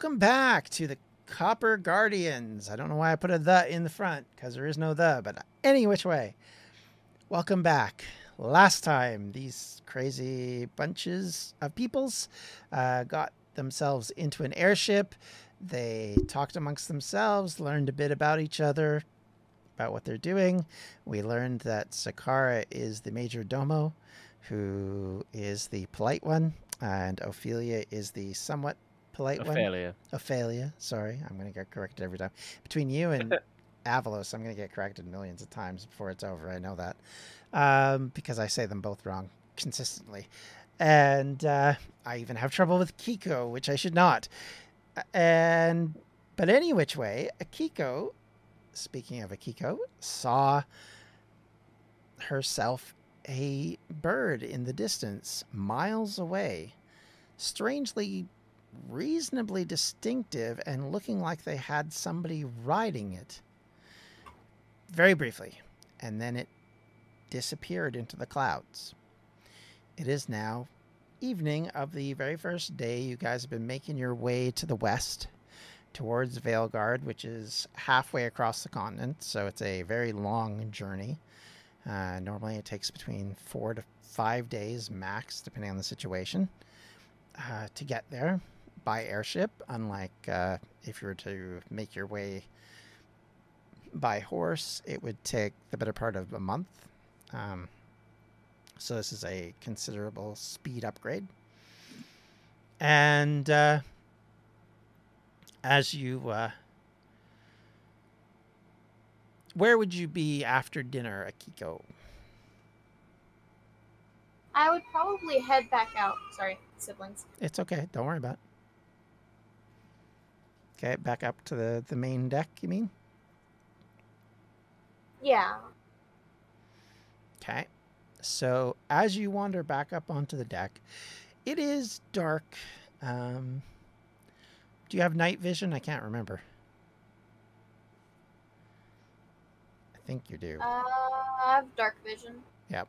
Welcome back to the Copper Guardians. I don't know why I put a the in the front because there is no the, but any which way. Welcome back. Last time, these crazy bunches of peoples uh, got themselves into an airship. They talked amongst themselves, learned a bit about each other, about what they're doing. We learned that Zakara is the major domo, who is the polite one, and Ophelia is the somewhat polite one. Ophelia. Ophelia, sorry, I'm going to get corrected every time. Between you and Avalos, I'm going to get corrected millions of times before it's over. I know that um, because I say them both wrong consistently. And uh, I even have trouble with Kiko, which I should not. And but any which way, Akiko, speaking of Akiko, saw herself a bird in the distance, miles away, strangely reasonably distinctive and looking like they had somebody riding it. Very briefly, and then it disappeared into the clouds. It is now evening of the very first day you guys have been making your way to the west towards Veilguard, which is halfway across the continent, so it's a very long journey. Uh, normally it takes between four to five days max, depending on the situation, uh, to get there by airship, unlike uh, if you were to make your way by horse, it would take the better part of a month. Um, so this is a considerable speed upgrade. And uh, as you, uh, where would you be after dinner, Akiko? I would probably head back out. Sorry, siblings. It's okay. Don't worry about it. Okay, back up to the, the main deck, you mean? Yeah. Okay. So as you wander back up onto the deck, it is dark. Um, do you have night vision? I can't remember. I think you do. Uh, I have dark vision. Yep.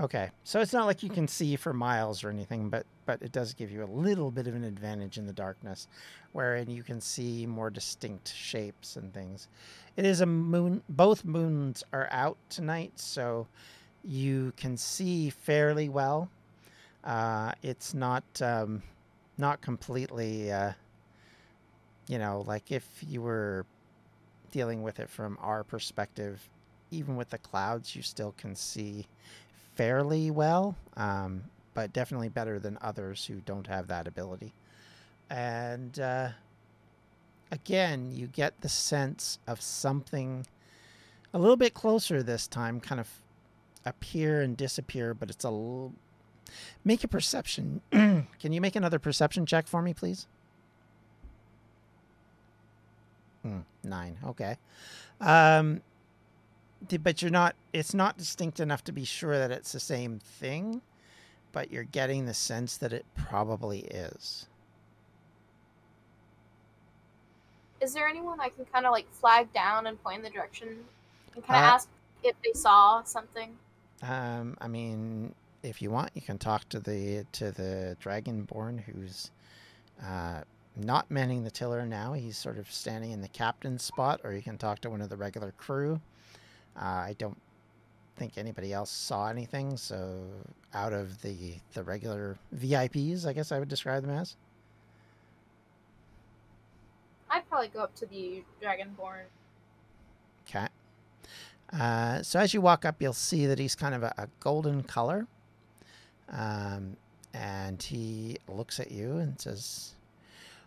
Okay. So it's not like you can see for miles or anything, but but it does give you a little bit of an advantage in the darkness, wherein you can see more distinct shapes and things. It is a moon. Both moons are out tonight, so you can see fairly well. Uh, it's not um, not completely, uh, you know, like if you were dealing with it from our perspective, even with the clouds, you still can see fairly well, um, but definitely better than others who don't have that ability. And uh, again, you get the sense of something a little bit closer this time, kind of appear and disappear, but it's a little. Make a perception. Can you make another perception check for me, please? Hmm, nine. Okay. Um, but you're not. It's not distinct enough to be sure that it's the same thing, but you're getting the sense that it probably is. Is there anyone I can kind of like flag down and point in the direction and kind of Uh, ask if they saw something? Um, I mean, if you want, you can talk to the to the Dragonborn who's uh, not manning the tiller now. He's sort of standing in the captain's spot, or you can talk to one of the regular crew. Uh, I don't think anybody else saw anything, so out of the the regular VIPs, I guess I would describe them as. I'd probably go up to the Dragonborn. Okay. Uh, so as you walk up, you'll see that he's kind of a, a golden color. Um, and he looks at you and says,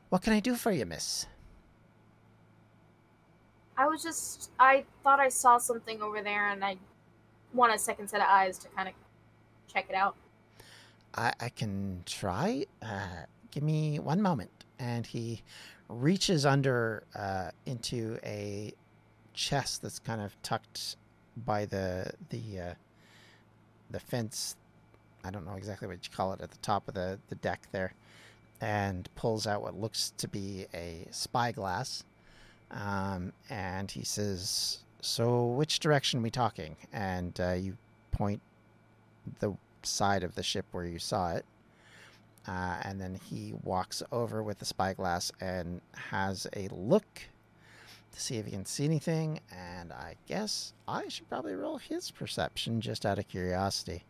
What can I do for you, miss? I was just, I thought I saw something over there and I want a second set of eyes to kind of check it out. I, I can try. Uh, give me one moment. And he reaches under uh, into a chest that's kind of tucked by the the uh, the fence. I don't know exactly what you call it at the top of the, the deck there, and pulls out what looks to be a spyglass. Um, and he says, "So, which direction we talking?" And uh, you point the side of the ship where you saw it. Uh, and then he walks over with the spyglass and has a look to see if he can see anything. And I guess I should probably roll his perception just out of curiosity.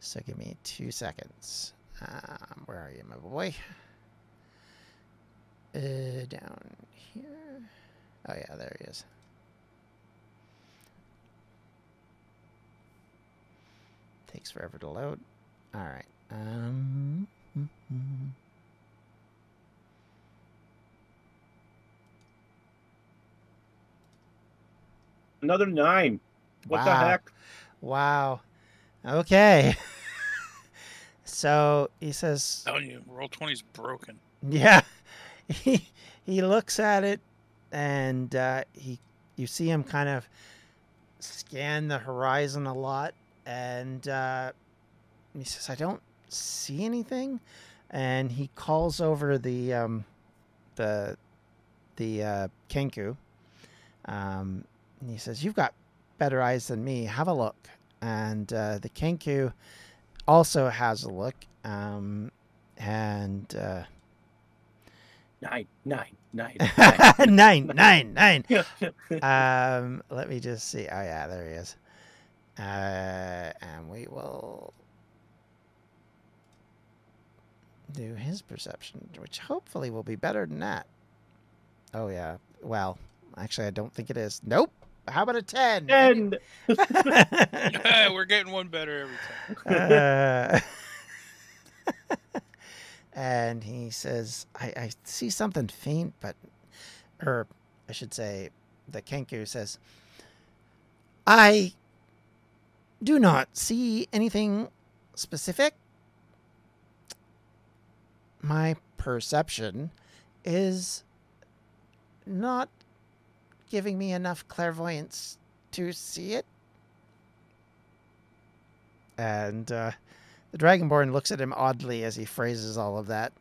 So give me two seconds. Um, where are you, my boy? Uh, down here. Oh, yeah, there he is. Takes forever to load. All right. Um. mhm. Another nine. What the heck? Wow. Okay. so he says, telling you, roll 20's broken. yeah. He he looks at it, and uh, he you see him kind of scan the horizon a lot, and uh, he says, "I don't see anything," and he calls over the um, the the uh, Kenku. Um, and he says, "You've got better eyes than me. Have a look." And uh, the Kenku also has a look, um, and uh, Nine, nine, nine. nine, nine, nine. nine. Um, let me just see. Oh yeah, there he is. Uh, and we will do his perception, which hopefully will be better than that. Oh yeah. Well, actually, I don't think it is. Nope. How about a ten? and We're getting one better every time. Uh, and he says, I, I see something faint, but, or I should say, the Kenku says, I do not see anything specific. My perception is not giving me enough clairvoyance to see it. And uh, the Dragonborn looks at him oddly as he phrases all of that,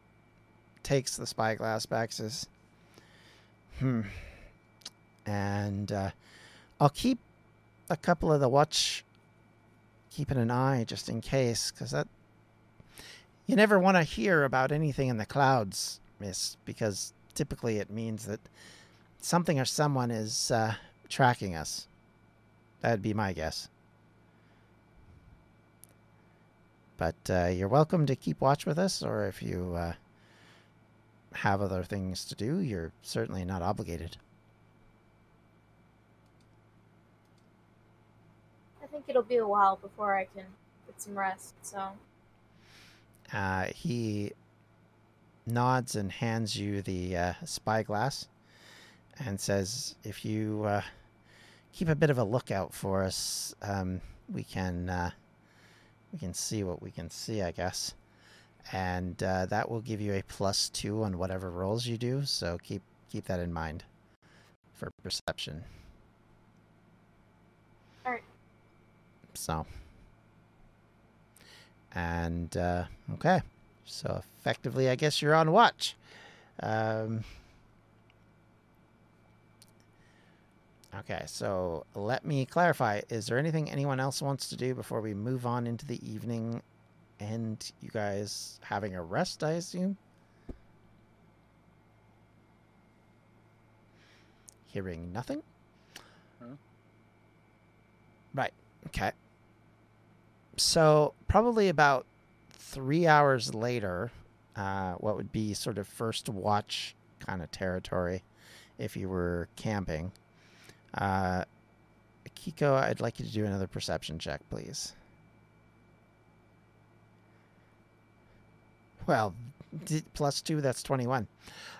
takes the spyglass back, says, Hmm. And uh, I'll keep a couple of the watch keeping an eye just in case, because that. You never want to hear about anything in the clouds, miss, because typically it means that something or someone is uh, tracking us. That'd be my guess. But uh, you're welcome to keep watch with us, or if you uh, have other things to do, you're certainly not obligated. Think it'll be a while before I can get some rest. So Uh, he nods and hands you the uh, spyglass and says, "If you uh, keep a bit of a lookout for us, um, we can uh, we can see what we can see, I guess." And uh, that will give you a plus two on whatever rolls you do. So keep keep that in mind for perception. Alright. So. And uh, okay, so effectively, I guess you're on watch. Um, okay, so let me clarify: Is there anything anyone else wants to do before we move on into the evening, and you guys having a rest? I assume. Hearing nothing. Huh? Right. Okay. So probably about three hours later, uh, what would be sort of first watch kind of territory, if you were camping. Uh, Kiko, I'd like you to do another perception check, please. Well, plus two, that's 21.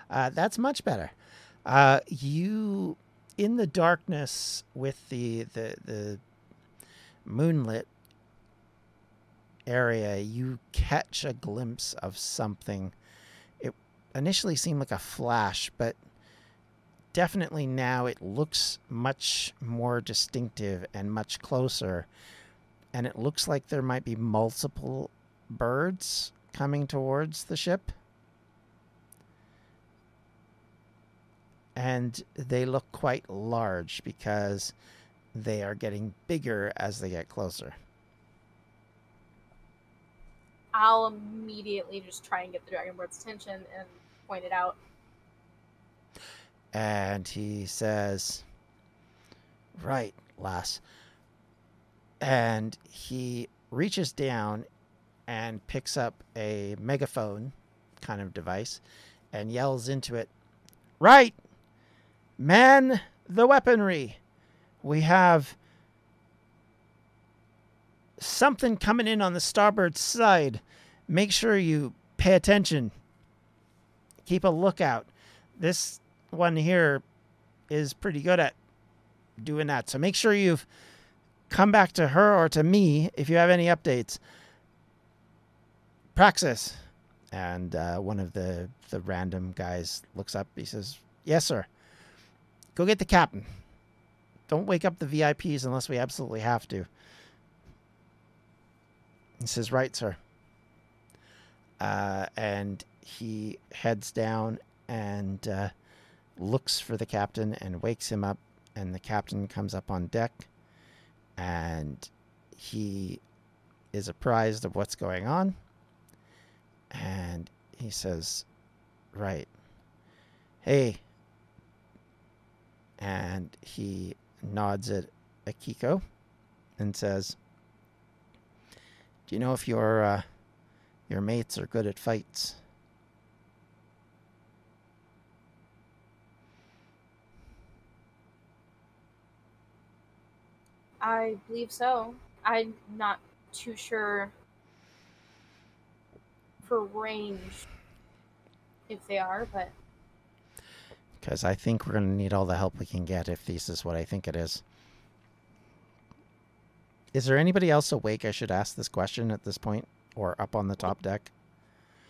Uh, that's much better. Uh, you, in the darkness with the, the, the moonlit area, you catch a glimpse of something. It initially seemed like a flash, but definitely now it looks much more distinctive and much closer. And it looks like there might be multiple birds coming towards the ship. And they look quite large because they are getting bigger as they get closer. I'll immediately just try and get the Dragonborn's attention and point it out. And he says, Right, lass. And he reaches down and picks up a megaphone kind of device and yells into it, Right, man the weaponry. We have something coming in on the starboard side. Make sure you pay attention. Keep a lookout. This one here is pretty good at doing that. So make sure you've come back to her or to me if you have any updates. Praxis. And uh, one of the, the random guys looks up. He says, Yes, sir. Go get the captain. Don't wake up the VIPs unless we absolutely have to. He says, Right, sir. Uh, and he heads down and uh, looks for the captain and wakes him up. And the captain comes up on deck and he is apprised of what's going on. And he says, Right. Hey. And he nods at Akiko and says, Do you know if your uh, your mates are good at fights? I believe so. I'm not too sure for range if they are, but Because I think we're going to need all the help we can get if this is what I think it is. Is there anybody else awake I should ask this question at this point or up on the top deck?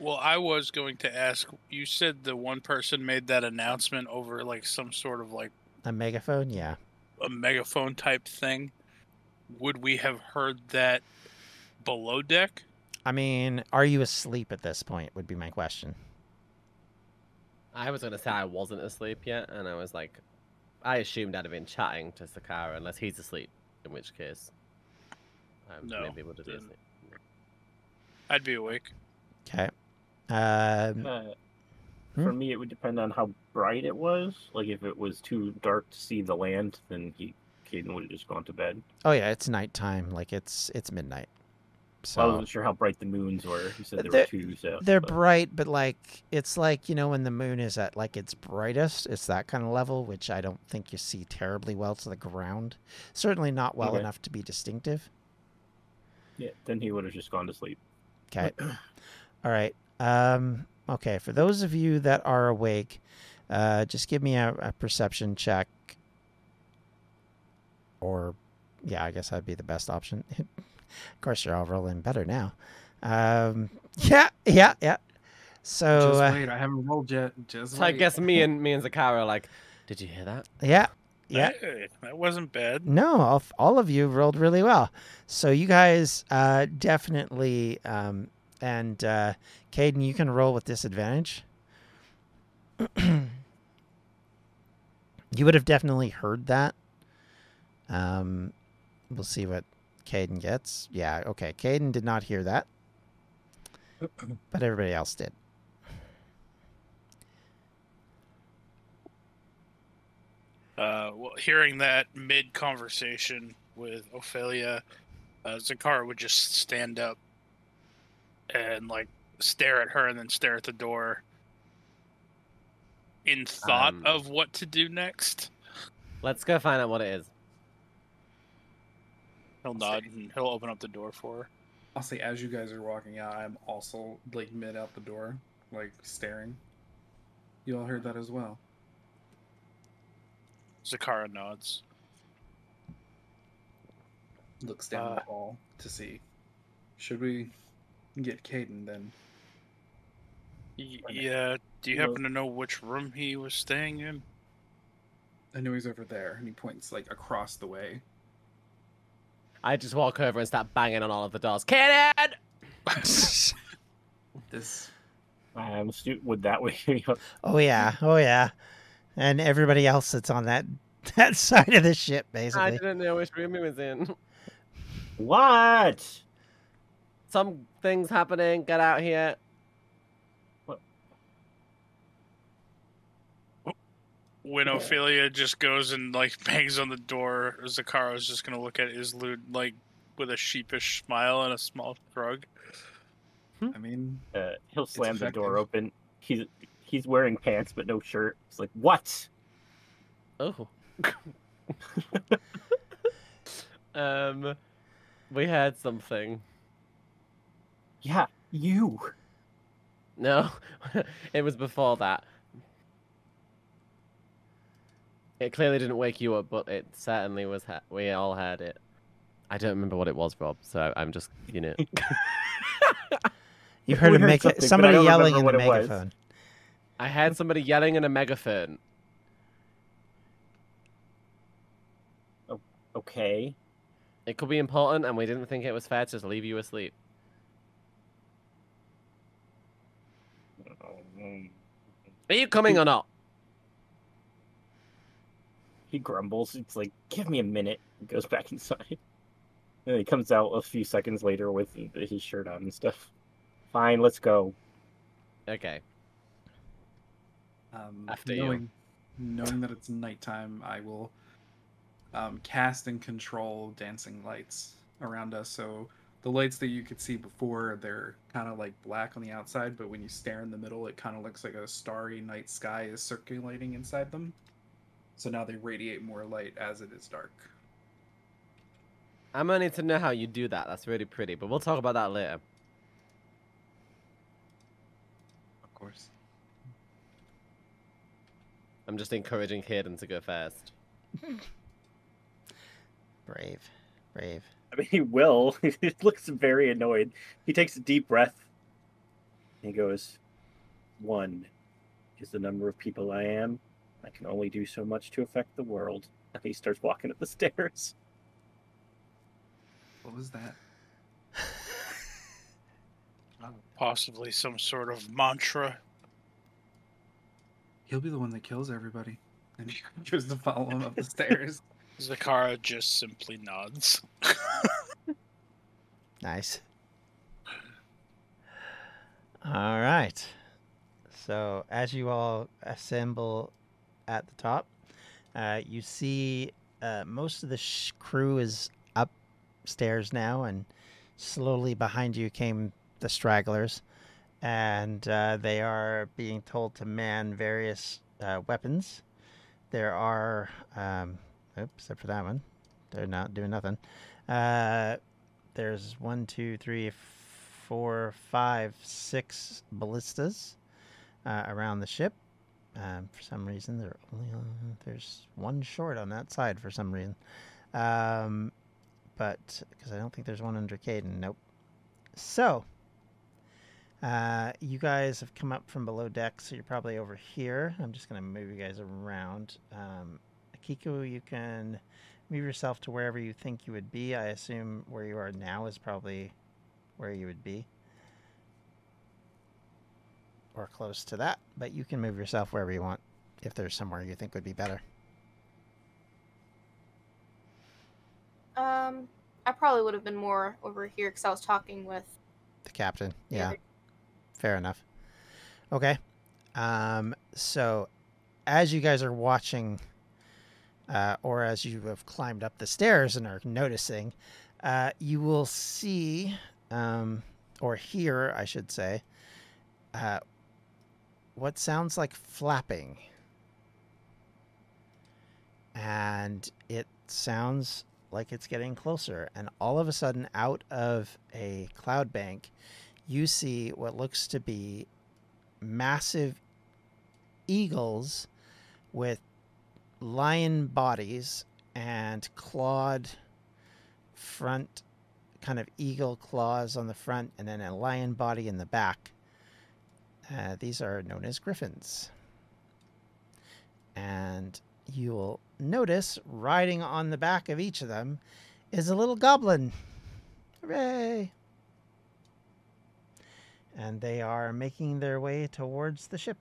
Well, I was going to ask. You said the one person made that announcement over like some sort of like A megaphone? Yeah. a megaphone type thing. Would we have heard that below deck? I mean, are you asleep at this point? Would be my question. I was gonna say I wasn't asleep yet, and I was like, I assumed I'd have been chatting to Zakara unless he's asleep, in which case, um, No, maybe would have been then- asleep. I'd be awake. Okay. Um, Uh, Hmm? For me, it would depend on how bright it was. Like if it was too dark to see the land, then he Caden would have just gone to bed. oh yeah, it's nighttime. Like it's it's midnight. So I wasn't sure how bright the moons were. You said there They're- were two, so they're but- bright, but like it's like you know when the moon is at like its brightest, it's that kind of level, which I don't think you see terribly well to the ground. Certainly not well Okay. enough to be distinctive. Yeah, then he would have just gone to sleep. Okay. All right. Um, okay. For those of you that are awake, uh, just give me a, a perception check. Or, yeah, I guess that'd be the best option. of course, you're all rolling better now. Um, yeah, yeah, yeah. So, Just uh, wait, I haven't rolled yet. Just So I guess me and me and Zakara are like, did you hear that? yeah, yeah. Hey, that wasn't bad. No, all, all of you rolled really well. So you guys uh, definitely, um, and uh, Caden, you can roll with disadvantage. you would have definitely heard that. Um, we'll see what Caden gets. Yeah, okay. Caden did not hear that, but everybody else did. Uh, well, hearing that mid conversation with Ophelia, uh, Zakara would just stand up and like stare at her and then stare at the door in thought Um, of what to do next. Let's go find out what it is. He'll nod and he'll open up the door for her. I'll say as you guys are walking out, I'm also like mid out the door, like staring. You all heard that as well. Zakara nods. Looks down Uh, the hall to see. Should we get Caden then? Y- Wait a minute. yeah. Do you Well- happen to know which room he was staying in? I know he's over there, and he points like across the way. I just walk over and start banging on all of the doors. Caden! This Um, stu- would that way? Oh yeah, oh yeah, and everybody else that's on that that side of the ship, basically. I didn't know which room he was in. what? some things happening. Get out here. When Yeah. Ophelia just goes and like bangs on the door, Zakara's just gonna look at Islude like with a sheepish smile and a small shrug. I mean, Uh, he'll slam the door open. He's he's wearing pants but no shirt. It's like, "What?" Oh. um, we had something. Yeah, you. No, it was before that. It clearly didn't wake you up, but it certainly was. Ha- we all heard it. I don't remember what it was, Rob. So I'm just, you know. You heard We him heard make something, it, somebody yelling in remember the what it was. megaphone. I heard somebody yelling in a megaphone. Okay. It could be important, and we didn't think it was fair to just leave you asleep. Um, Are you coming or not? He grumbles. It's like, "Give me a minute." He goes back inside. And he comes out a few seconds later with his shirt on and stuff. Fine, let's go. Okay. Um, After you. knowing, knowing that it's nighttime, I will um, cast and control dancing lights around us. So the lights that you could see before, they're kind of like black on the outside, but when you stare in the middle, it kind of looks like a starry night sky is circulating inside them. So now they radiate more light as it is dark. I'm gonna need to know how you do that. That's really pretty, but we'll talk about that later. Of course. I'm just encouraging Hayden to go first. Brave, brave. I mean, he will. he looks very annoyed. He takes a deep breath. He goes, One is the number of people I am. I can only do so much to affect the world. And he starts walking up the stairs. What was that? Possibly some sort of mantra. He'll be the one that kills everybody. And he goes to follow him up the stairs. Zakara just simply nods. Nice. All right. So as you all assemble at the top, uh, you see uh, most of the sh- crew is upstairs now, and slowly behind you came the stragglers, and uh, they are being told to man various uh, weapons. There are, um, oops, except for that one, they're not doing nothing. Uh, there's one, two, three, four, five, six ballistas uh, around the ship. Um, for some reason, there only there's one short on that side for some reason. Um, but because I don't think there's one under Caden. Nope. So, uh, you guys have come up from below deck, so you're probably over here. I'm just gonna move you guys around. Um, Akiko, you can move yourself to wherever you think you would be. I assume where you are now is probably where you would be. Or close to that, but you can move yourself wherever you want if there's somewhere you think would be better. Um, I probably would have been more over here because I was talking with. The captain. the Yeah, fair enough. Okay. Um, so as you guys are watching, uh, or as you have climbed up the stairs and are noticing, uh, you will see, um, or hear, I should say, uh, what sounds like flapping. And it sounds like it's getting closer. And all of a sudden, out of a cloud bank, you see what looks to be massive eagles with lion bodies and clawed front kind of eagle claws on the front and then a lion body in the back. Uh, these are known as griffins. And you will notice riding on the back of each of them is a little goblin. Hooray and they are making their way towards the ship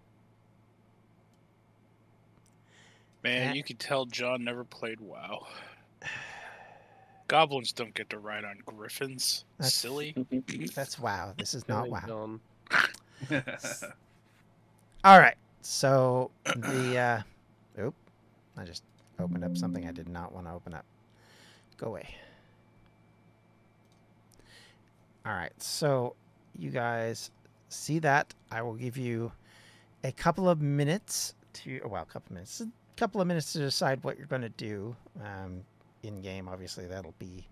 Man, Yeah. you could tell John never played WoW. Goblins don't get to ride on griffins. That's- Silly. That's wow. This is not wow. All right. So the uh oop, I just opened up something I did not want to open up. Go away. All right. So you guys see that? I will give you a couple of minutes to well, a couple of minutes. A couple of minutes to decide what you're going to do um in game. Obviously, that'll be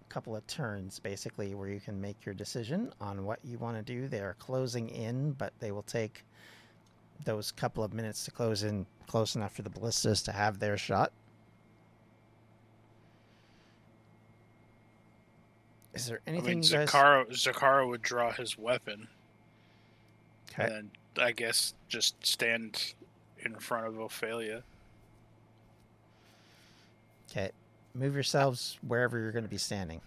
a couple of turns basically where you can make your decision on what you want to do. They are closing in, but they will take those couple of minutes to close in close enough for the ballistas to have their shot. Is there anything? I mean, you guys? Zakara, Zakara would draw his weapon, Okay. and then I guess just stand in front of Ophelia. Okay. Move yourselves wherever you're going to be standing.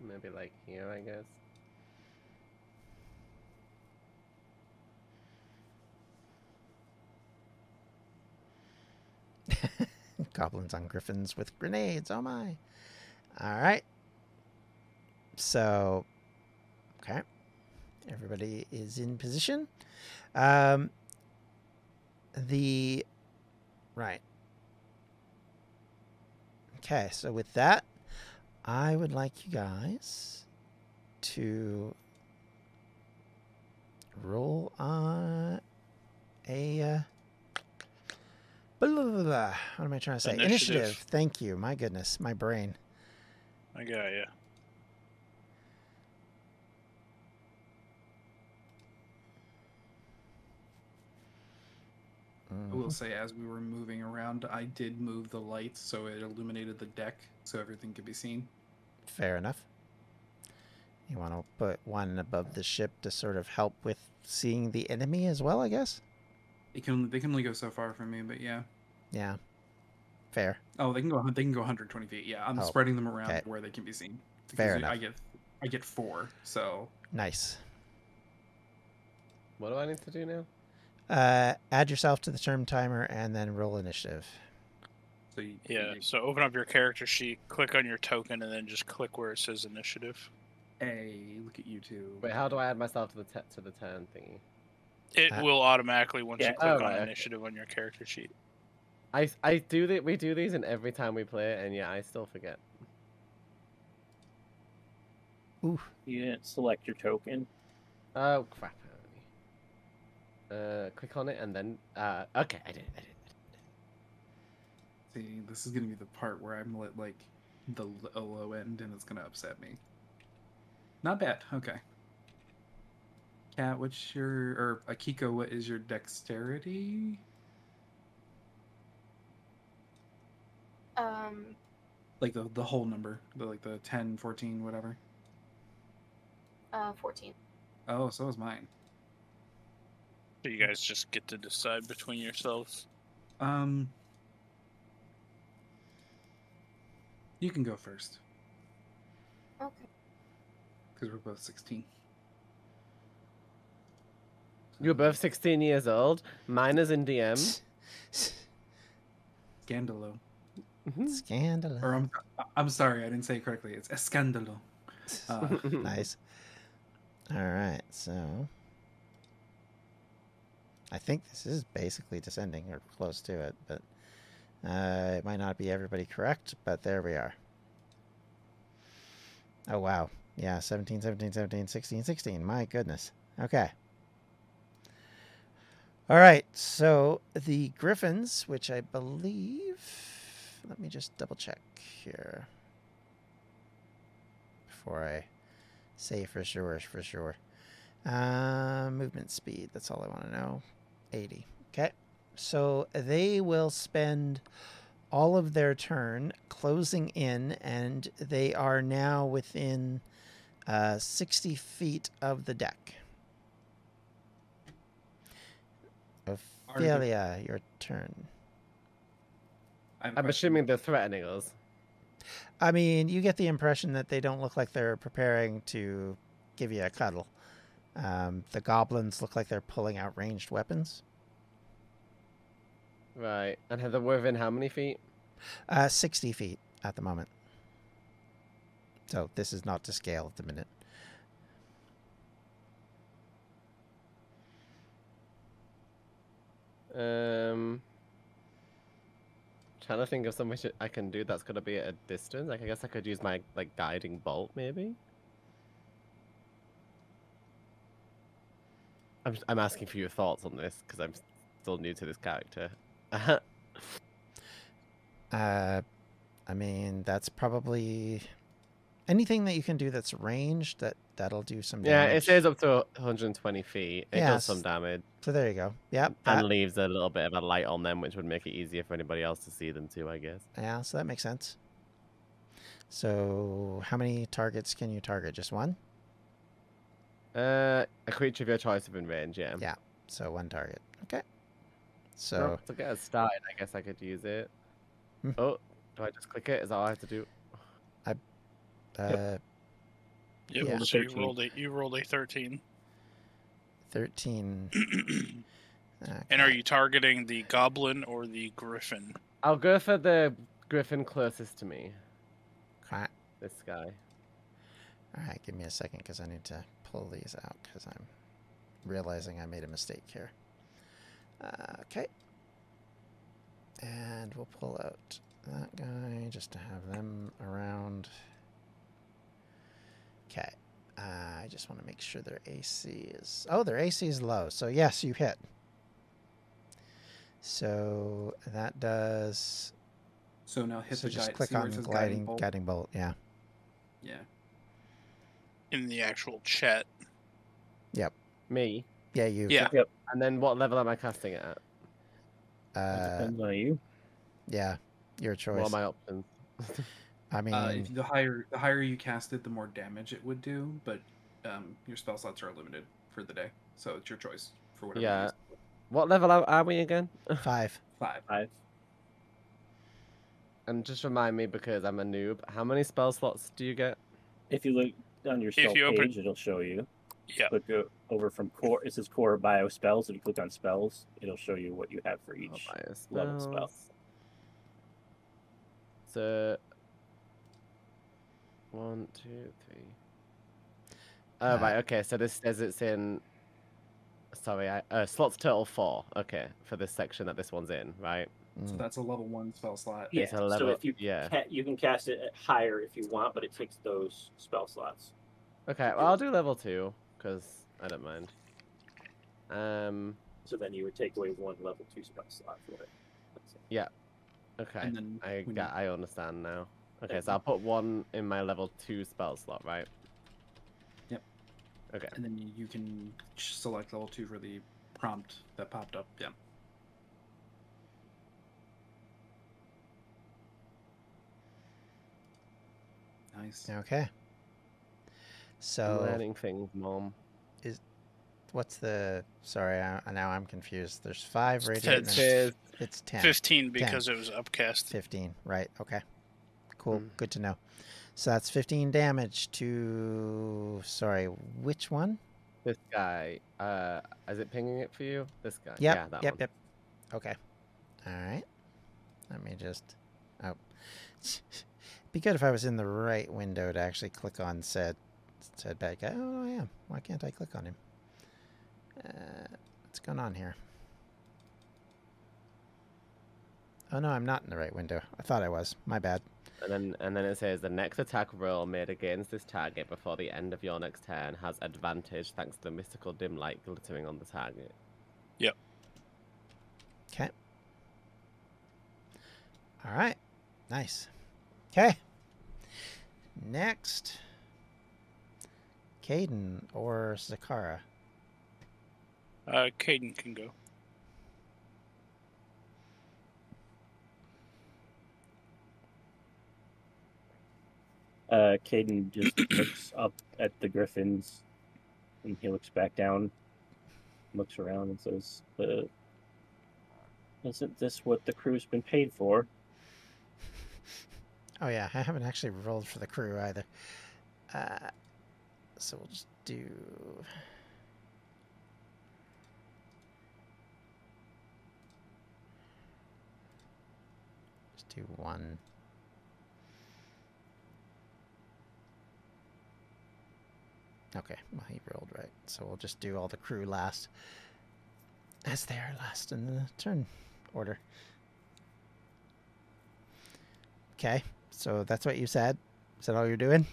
Maybe like here, I guess. Goblins on griffins with grenades. Oh my. All right. So, okay. Everybody is in position. Um, the right. Okay, so with that, I would like you guys to roll on a uh, blah, blah, blah, blah. what am I trying to say? Initiative. Thank you. My goodness, my brain. I got you. I will say, as we were moving around, I did move the lights so it illuminated the deck so everything could be seen. Fair enough. You want to put one above the ship to sort of help with seeing the enemy as well, I guess. It can they can only go so far from me, but yeah. Yeah. Fair. Oh, they can go. They can go 120 feet. Yeah, I'm Oh, spreading them around okay. where they can be seen. Fair Because I get, I get four. So Nice. What do I need to do now? Uh, add yourself to the term timer and then roll initiative. so you, Yeah. you- So open up your character sheet, click on your token, and then just click where it says initiative. Hey, look at you two. Wait, how do I add myself to the te- to the turn thingy? It Uh, will automatically once Yeah. you click Oh, on right, okay. initiative on your character sheet. I I do the, we do these, and every time we play it, and yeah, I still forget. Ooh. You didn't select your token. Oh crap! Uh, click on it and then uh, okay, I did it. I did it. See, this is gonna be the part where I'm at like the low end, and it's gonna upset me. Not bad. Okay. Cat, what's your or Akiko? What is your dexterity? Um, Like the the whole number, the like the 10, 14, whatever. uh, 14. Oh, so is mine. So you guys just get to decide between yourselves. Um, you can go first Okay. because we're both sixteen. You're both 16 years old. Mine is in DM. Scandalo. Mhm. Scandalous. Or I'm I'm sorry, I didn't say it correctly. It's escandalo. Uh, nice. All right, so I think this is basically descending or close to it, but uh, it might not be everybody correct, but there we are. Oh, wow. Yeah, 17, 17, 17, 16, 16. My goodness. Okay. All right, so the Griffins, which I believe, let me just double check here before I say for sure, for sure. Uh, movement speed, that's all I want to know. 80. Okay. So they will spend all of their turn closing in, and they are now within uh, 60 feet of the deck. Are the- your turn. I have a I'm assuming they're threatening us. I mean, you get the impression that they don't look like they're preparing to give you a cuddle. Um, the goblins look like they're pulling out ranged weapons. Right. And have they within how many feet? Uh, 60 feet at the moment. So this is not to scale at the minute. Um, trying to think of something I can do that's gonna be at a distance. Like I guess I could use my like guiding bolt, maybe. I'm I'm asking for your thoughts on this because I'm still new to this character. Uh, I mean, that's probably anything that you can do that's ranged. That that'll do some damage. yeah, it says up to 120 feet. It does some damage So there you go. Yep. and that- leaves a little bit of a light on them, which would make it easier for anybody else to see them too. I guess. yeah. So that makes sense. So how many targets can you target? Just one. Uh, a creature of your choice within range. Yeah. Yeah. So one target. Okay. So to get us started, I guess I could use it. Hmm. Oh, do I just click it? Is that all I have to do? Uh, Yep. Yeah. So you rolled a you rolled a thirteen. thirteen. And are you targeting the goblin or the griffin? I'll go for the griffin closest to me. Okay. This guy. All right, give me a second because I need to pull these out because I'm realizing I made a mistake here. Uh, okay. And we'll pull out that guy just to have them around. Okay. Uh, I just want to make sure their AC is. Oh, their AC is low. So, yes, you hit. So that does. So now hit so the just guide. click on it says gliding, bolt? guiding bolt. Yeah. Yeah. in the actual chat. Yep. Me. Yeah, you. Yeah. And then what level am I casting it at? Uh, depends on you. yeah. Your choice. What are my options? I mean, Uh, if the higher the higher you cast it, the more damage it would do. But um, your spell slots are limited for the day, so it's your choice for whatever. Yeah. what level are, are we again? five. Five. Five. And just remind me because I'm a noob. How many spell slots do you get? If you look on your spell you open- page, it'll show you. Yeah. Click over from core. It says core bio spells. If you click on spells, it'll show you what you have for each. bio level spell. So one, two, three. Oh Uh, right, okay. So this says it's in. Sorry, I uh, slots total four. Okay, for this section that this one's in, right? So Mm. that's a level one spell slot. Yeah. It's a so if you yeah. ca- you can cast it higher if you want, but it takes those spell slots. Okay, well I'll do level two because I don't mind. Um. So then you would take away one level two spell slot for it. That's it. Okay. And then I got. you- I understand now. Okay, so I'll put one in my level two spell slot, right? Yep. Okay. and then you- you can select level two for the prompt that popped up. Yeah. Nice. Okay. So Learning things, mom. Is what's the? Sorry, I, now I'm confused. There's five It's radiant. ten. and Says It's ten. Fifteen because it was upcast. Fifteen. Right. Okay. Cool. Mm. Good to know. So that's fifteen damage to. Sorry, which one? this guy. Uh, is it pinging it for you? This guy. Yep. Yeah, that yep. one. Yep. Okay. All right. Let me just. Oh. Be good if I was in the right window to actually click on said said bad guy. Oh, I am. Why can't I click on him? Uh, what's going on here? Oh no, I'm not in the right window. I thought I was. My bad. And then and then it says the next attack roll made against this target before the end of your next turn has advantage thanks to the mystical dim light glittering on the target. Yep. Okay. All right. Nice. Okay. Next, Caden or Zakara. Uh, Caden can go. Uh, Caden just looks up at the griffins, and he looks back down, looks around, and says, uh, "Isn't this what the crew's been paid for?" Oh yeah, I haven't actually rolled for the crew either. Uh, so we'll just do. Just do one. Okay, well, he rolled right. So we'll just do all the crew last. As they are last in the turn order. Okay, so that's what you said? Is that all you're doing?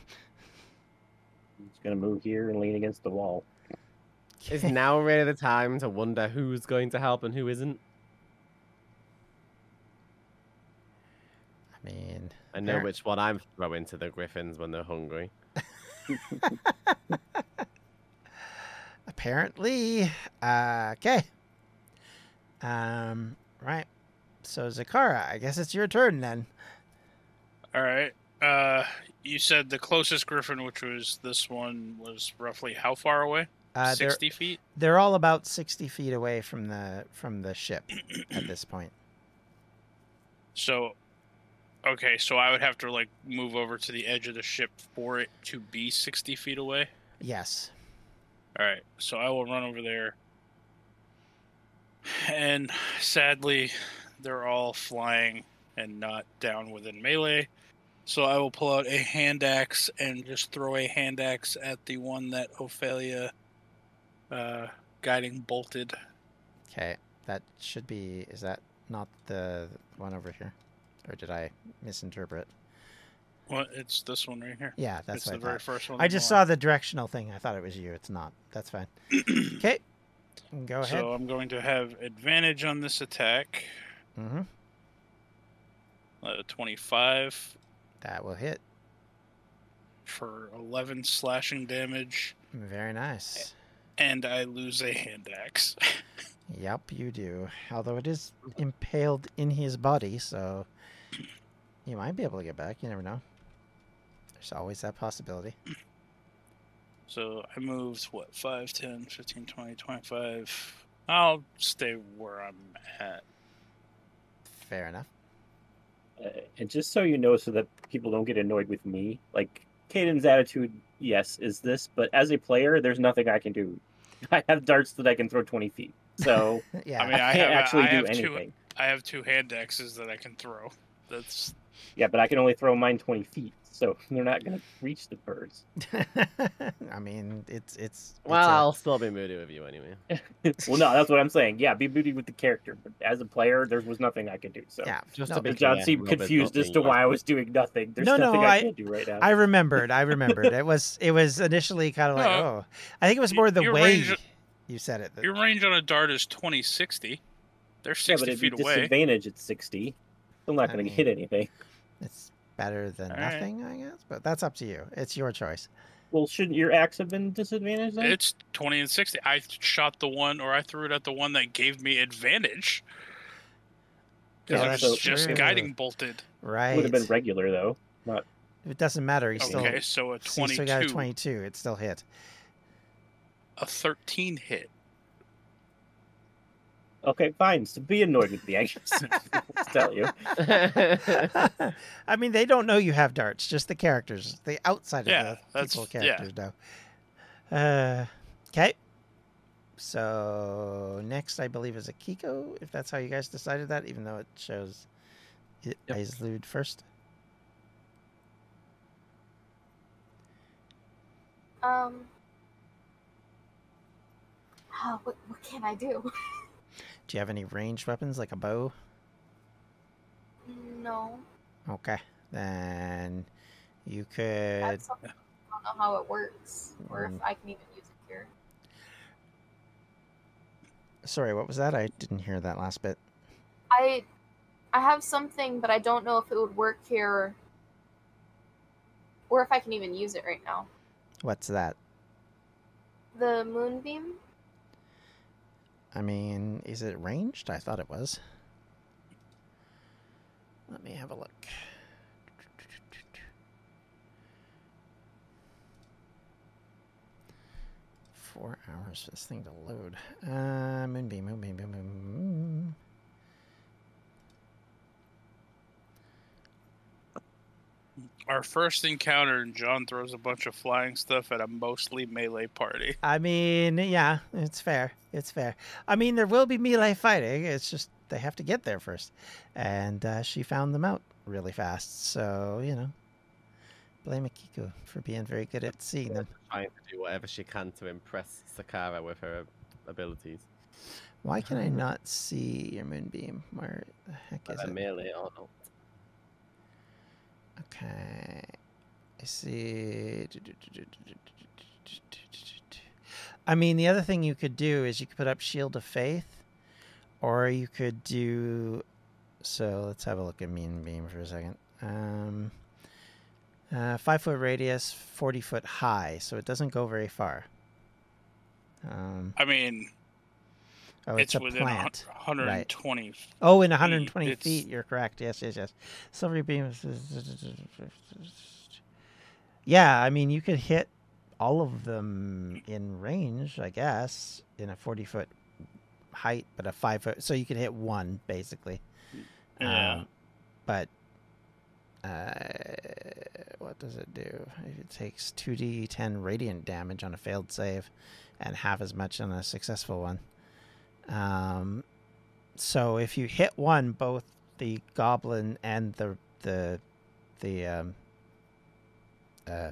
He's gonna move here and lean against the wall. Is now really the time to wonder who's going to help and who isn't? I mean, I know Fair. which one I'm throwing to the griffins when they're hungry. apparently. Uh, okay. Um, right. So Zakara, I guess it's your turn then. All right. Uh, you said the closest griffin, which was this one, was roughly how far away? Uh, they're Sixty feet. they're all about sixty feet away from the from the ship at this point. So, okay, so I would have to like move over to the edge of the ship for it to be sixty feet away. Yes. All right, so I will run over there. And sadly, they're all flying and not down within melee. So I will pull out a hand axe and just throw a hand axe at the one that Ophelia uh, guiding bolted. Okay. That should be. Is that not the one over here, or did I misinterpret? Well, it's this one right here. Yeah, that's it's the I very first one. I just saw the directional thing. I thought it was you. It's not. That's fine. Okay. Go ahead. So I'm going to have advantage on this attack. mm-hmm. Uh, 25 That will hit. for 11 slashing damage, Very nice. and I lose a hand axe. Yep, you do. Although it is impaled in his body, so you might be able to get back. You never know. There's always that possibility. so I moved, what, 5, 10, 15, 20, 25. I'll stay where I'm at. Fair enough. Uh, and just so you know, so that people don't get annoyed with me, like Caden's attitude, yes, is this, but as a player, there's nothing I can do. I have darts that I can throw 20 feet, so Yeah. I mean, I I can't have, actually I do have anything. Two, I have two hand axes that I can throw. That's Yeah, but I can only throw mine 20 feet, so they're not going to reach the birds. I mean, it's it's. it's Well, a- I'll still be moody with you anyway. well, no, that's what I'm saying. Yeah, be booty with the character, but as a player, there was nothing I could do. So yeah. Just no, to be If John clear, seemed Robert, confused not as to why I was doing nothing. There's No, no, I- I, can't do right now. I remembered. I remembered. It was it was initially kind of like, No. oh, I think it was Y- more the your way range- you said it. that- your range on a dart is 20, 60. They're yeah, but it'd be feet away. disadvantage at 60. I'm not I going to mean- hit anything. It's better than All right. nothing, I guess. But that's up to you. It's your choice. Well, shouldn't your axe have been disadvantaged then? It's 20 and 60. I shot the one, or I threw it at the one that gave me advantage. Yeah, Because Yeah, it was so- just true. guiding bolted. Right. Would have been regular though. But it doesn't matter. He still, Okay, so a he still got a 22. It still hit. a 13 hit. Okay, fine. So be annoyed with me, I guess. Let's tell you. I mean, they don't know you have darts. Just the characters, the outside Yeah, of the that's- people yeah. characters know. Uh, okay. So next, I believe is Akiko. If that's how you guys decided that, even though it shows it Yep. Aislud first. Um. ah, what what can I do? Do you have any ranged weapons like a bow? no, Okay, then you could. I don't know how it works, or Mm. if I can even use it here. Sorry, what was that? I didn't hear that last bit. I I have something, but I don't know if it would work here, or if I can even use it right now. What's that? The moonbeam. I mean, is it ranged? I thought it was. Let me have a look. Four hours for this thing to load. Uh, moonbeam, moonbeam, moonbeam, moonbeam. Our first encounter, and John throws a bunch of flying stuff at a mostly melee party. I mean, yeah, it's fair. It's fair. I mean, there will be melee fighting. It's just they have to get there first, and uh, she found them out really fast. So you know, blame Akiko for being very good at seeing them. Trying to do whatever she can to impress Zakara with her abilities. Why can I not see your moonbeam? Where the heck is Whether it? merely or not. Okay. I see. I mean, the other thing you could do is you could put up Shield of Faith, or you could do. So let's have a look at Moonbeam for a second. Um, uh, five foot radius, 40 foot high, so it doesn't go very far. Um, I mean, oh, it's, it's, a within plant. 120. Oh, in 120 It's- feet, you're correct. Yes, yes, yes. Silvery beam. is- Yeah, I mean, you could hit all of them in range, I guess, in a 40 foot height, but a five foot. So you could hit one, basically. Yeah. Um, but uh, what does it do? It takes 2d10 radiant damage on a failed save and half as much on a successful one. Um, so if you hit one, both the goblin and the the the um, uh,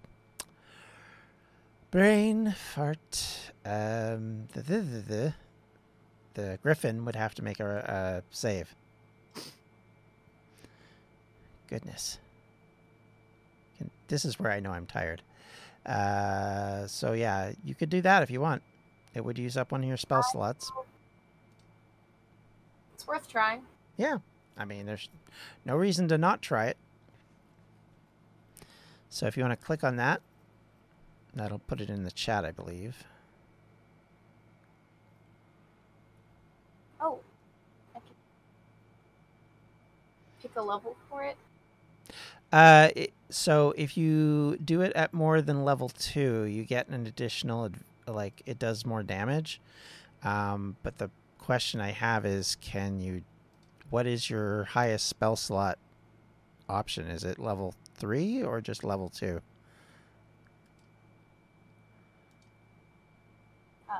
brain fart um, the, the, the, the, the griffin would have to make a, a save. Goodness. Can- This is where I know I'm tired. Uh, so yeah, you could do that if you want. It would use up one of your spell slots. It's worth trying. Yeah. I mean, there's no reason to not try it. So if you want to click on that, that'll put it in the chat, I believe. Oh. I can pick a level for it. Uh, it, so if you do it at more than level two, you get an additional, like it does more damage. Um, but the question I have is, can you? What is your highest spell slot option? Is it level three or just level two? Uh,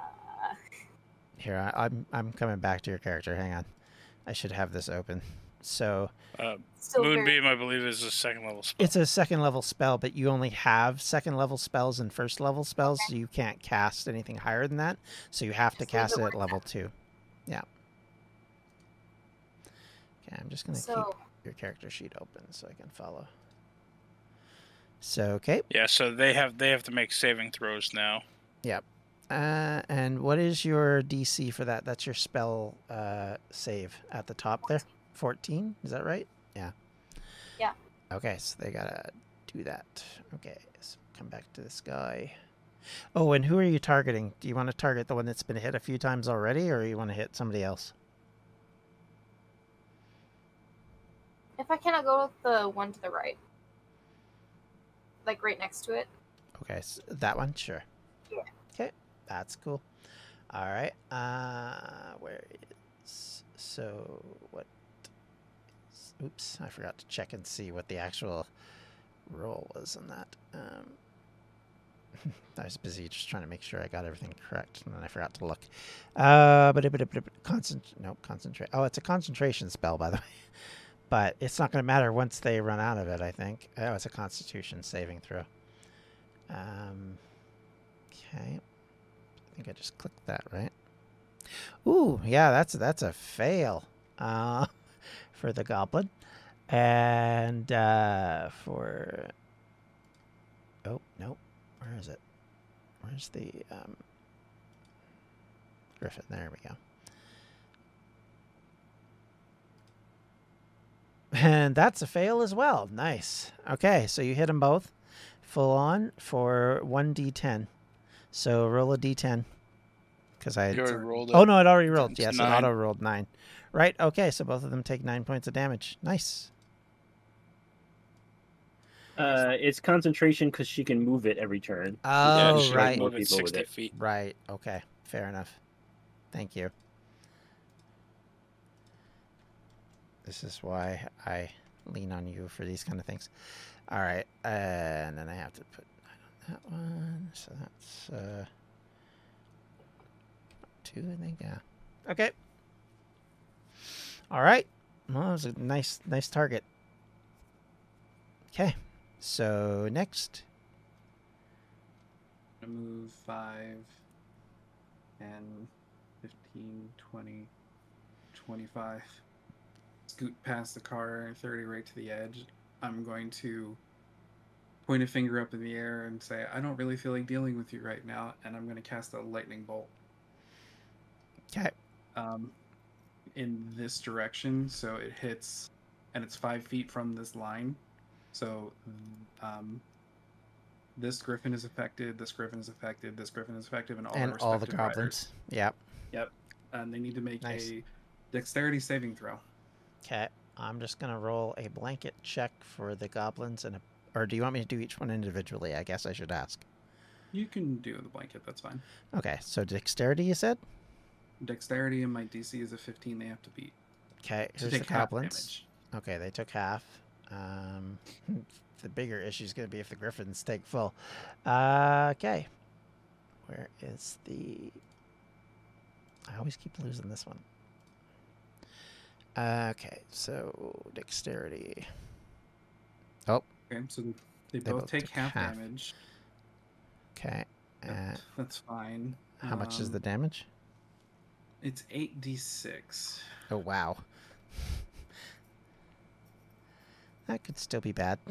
Here, I, I'm I'm coming back to your character. Hang on, I should have this open. So Uh, Moonbeam, I believe, is a second level spell. it's a second level spell, but you only have second level spells and first level spells, so you can't cast anything higher than that. So you have to Just leave cast it it at level two. Yeah. Okay, I'm just gonna so keep your character sheet open so I can follow. So okay, yeah, so they have they have to make saving throws now. uh, and what is your DC for that? That's your spell uh, save at the top there. Fourteen, is that right? Yeah. Yeah. Okay, so they gotta do that. Okay, so come back to this guy. Oh, and who are you targeting? Do you want to target the one that's been hit a few times already, or you want to hit somebody else? if I cannot go with the one to the right, like right next to it. Okay, s that one, sure. Yeah. Okay, that's cool. All right. Uh, where is so what? is- Oops, I forgot to check and see what the actual roll was on that. Um, I was busy just trying to make sure I got everything correct, and then I forgot to look. Uh, but concent no concentrate. Oh, it's a concentration spell, by the way. But it's not going to matter once they run out of it. I think. Oh, it's a Constitution saving throw. Um, okay. I think I just clicked that, right? Ooh, yeah, that's that's a fail uh, for the goblin, and uh, for oh no, where is it? Where's the um, griffin? There we go. And that's a fail as well. Nice. Okay, so you hit them both full on for 1d10. So roll a d10. Because I. Rolled it. Oh, no, it already rolled. Yes, it auto rolled 9. Right, okay, so both of them take 9 points of damage. Nice. Uh, it's concentration because she can move it every turn. Yeah, Oh, she right. moved it People with 60 it. feet. Right, okay. Fair enough. Thank you. This is why I lean on you for these kind of things. All right, uh, and then I have to put nine on that one. So that's uh, two, I think. Yeah. Okay. All right. Well, that was a nice, nice target. Okay. So next, I'm gonna move 5, 10, 15, 20, 25. Scoot past the car, 30 right to the edge. I'm going to point a finger up in the air and say, I don't really feel like dealing with you right now, and I'm going to cast a lightning bolt okay. um, in this direction. So it hits, and it's five feet from this line. So um, this griffin is affected, this griffin is affected, this griffin is affected, and all and all the goblins. Yep. Yep. And they need to make Nice. a dexterity saving throw. Okay. I'm just gonna roll a blanket check for the goblins, and a, or do you want me to do each one individually? I guess I should ask. You can do the blanket, that's fine. Okay. So dexterity, you said. Dexterity and my DC is a 15 they have to beat. Okay. To Here's the goblins. Okay, they took half. Um, the bigger issue is going to be if the griffins take full. Uh, okay. Where is the. I always keep losing this one. Uh, okay, so dexterity. Oh. Okay, so they, They both, both take took half, half. damage. Okay. Uh, that's fine. how much is Um, the damage? It's 8d6. Oh, wow. That could still be bad.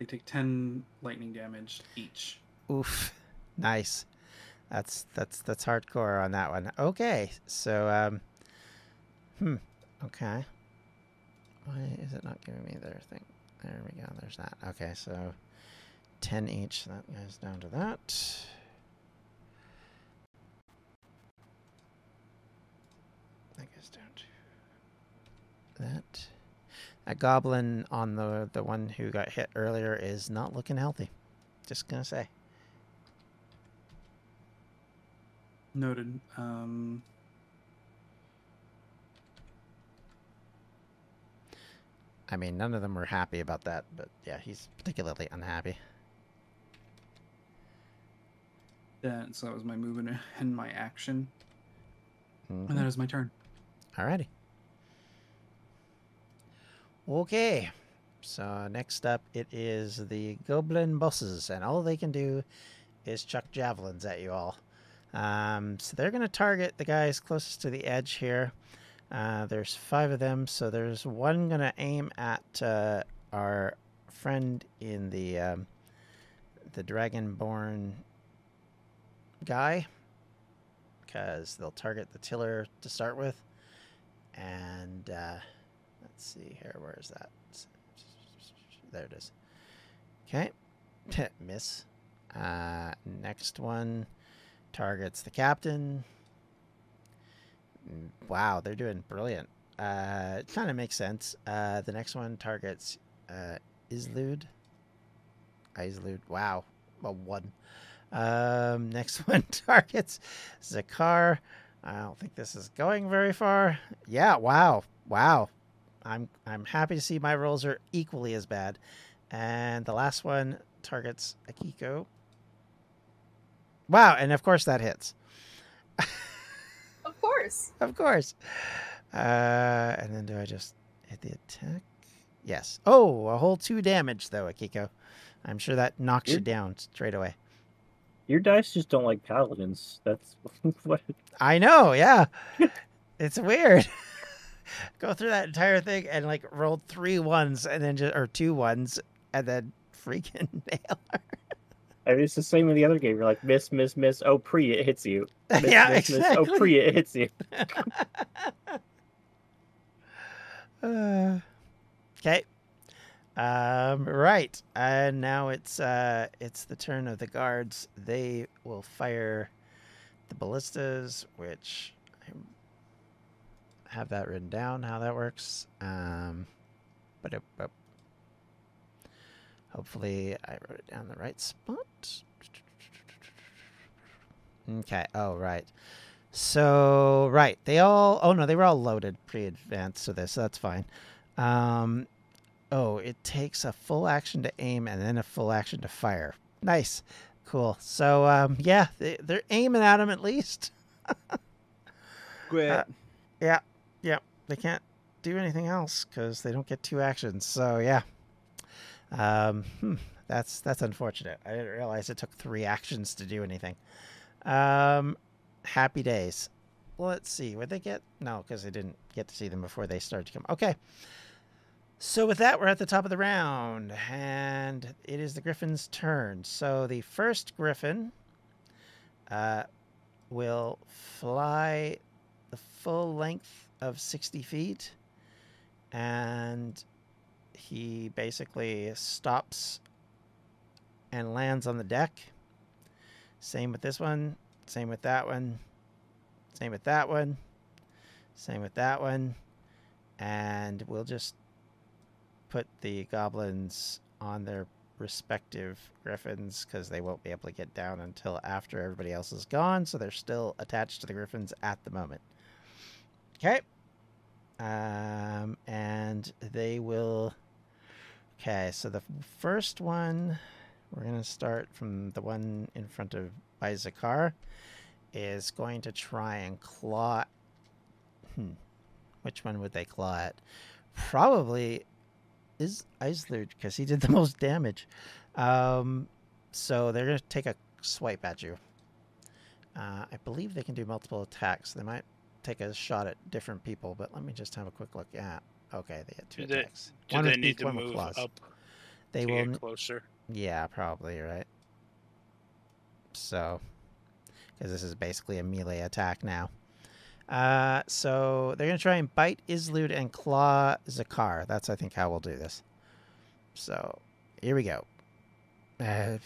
They take 10 lightning damage each. Oof. Nice. That's that's that's hardcore on that one. Okay. So um hmm. Okay. Why is it not giving me their thing? There we go. There's that. Okay, so 10 each. That goes down to that. That goes down to that. That goblin on the the one who got hit earlier is not looking healthy. Just gonna say. Noted. Um, I mean, none of them were happy about that, but yeah, he's particularly unhappy. that, so that was my movement and my action. Mhm. And that is my turn. Alrighty. Okay. So next up, it is the goblin bosses, and all they can do is chuck javelins at you all. Um, so they're going to target the guys closest to the edge here. Uh, there's five of them, so there's one going to aim at uh, our friend in the um, the dragonborn guy, because they'll target the tiller to start with. And uh, let's see here, where is that? There it is. Okay, miss. Uh, next one targets the captain. Mm, Wow, they're doing brilliant. Uh, it kind of makes sense. Uh, the next one targets uh, Islud. Islud. Wow, a one. Um, next one targets Zakar. I don't think this is going very far. Yeah, wow, wow. I'm I'm happy to see my rolls are equally as bad. And the last one targets Akiko. Wow, and of course that hits. Of course. Of course. Uh, and then do I just hit the attack? Yes. Oh, a whole two damage though, Akiko. I'm sure that knocks you You're- down straight away. Your dice just don't like paladins. That's what. I know, yeah. it's weird. Go through that entire thing and like rolled three ones and then just or two ones and then freaking nail her. I mean, it's the same in the other game. You're like miss, miss, miss. Oh, pre, it hits you. Miss, yeah, miss, miss. exactly. Oh, pre, it hits you. Uh, okay. Um, right. And now it's uh it's the turn of the guards. They will fire the ballistas, which I have that written down how that works. Um but it, hopefully I wrote it down the right spot. Okay. Oh, right. So right, they all. Oh no, they were all loaded pre-advanced to this. So that's fine. Um, oh, it takes a full action to aim and then a full action to fire. Nice, cool. So um, yeah, they, they're aiming at him at least. Great. Uh, Yeah, yeah. They can't do anything else because they don't get two actions. So yeah, um, hmm, that's that's unfortunate. I didn't realize it took three actions to do anything. Um, happy days. Let's see. Would they get? No, because they didn't get to see them before they started to come. Okay. So with that, we're at the top of the round, and it is the Griffin's turn. So the first Griffin uh, will fly the full length of 60 feet, and he basically stops and lands on the deck. Same with this one, same with that one, same with that one, same with that one, and we'll just put the goblins on their respective griffins because they won't be able to get down until after everybody else is gone, so they're still attached to the griffins at the moment. Okay. Um, and they will. Okay, so the first one, we're going to start from the one in front of Zakar, is going to try and claw. Hmm. Which one would they claw at? Probably is Islard because he did the most damage. Um, so they're going to take a swipe at you. Uh, I believe they can do multiple attacks. They might take a shot at different people, but let me just have a quick look at. Okay, they had two Do they- attacks. Do One they need to move up They will. get closer? Yeah, probably right. So, because this is basically a melee attack now. Uh, so they're gonna try and bite Islud and claw Zakar. That's I think how we'll do this. So here we go. Uh,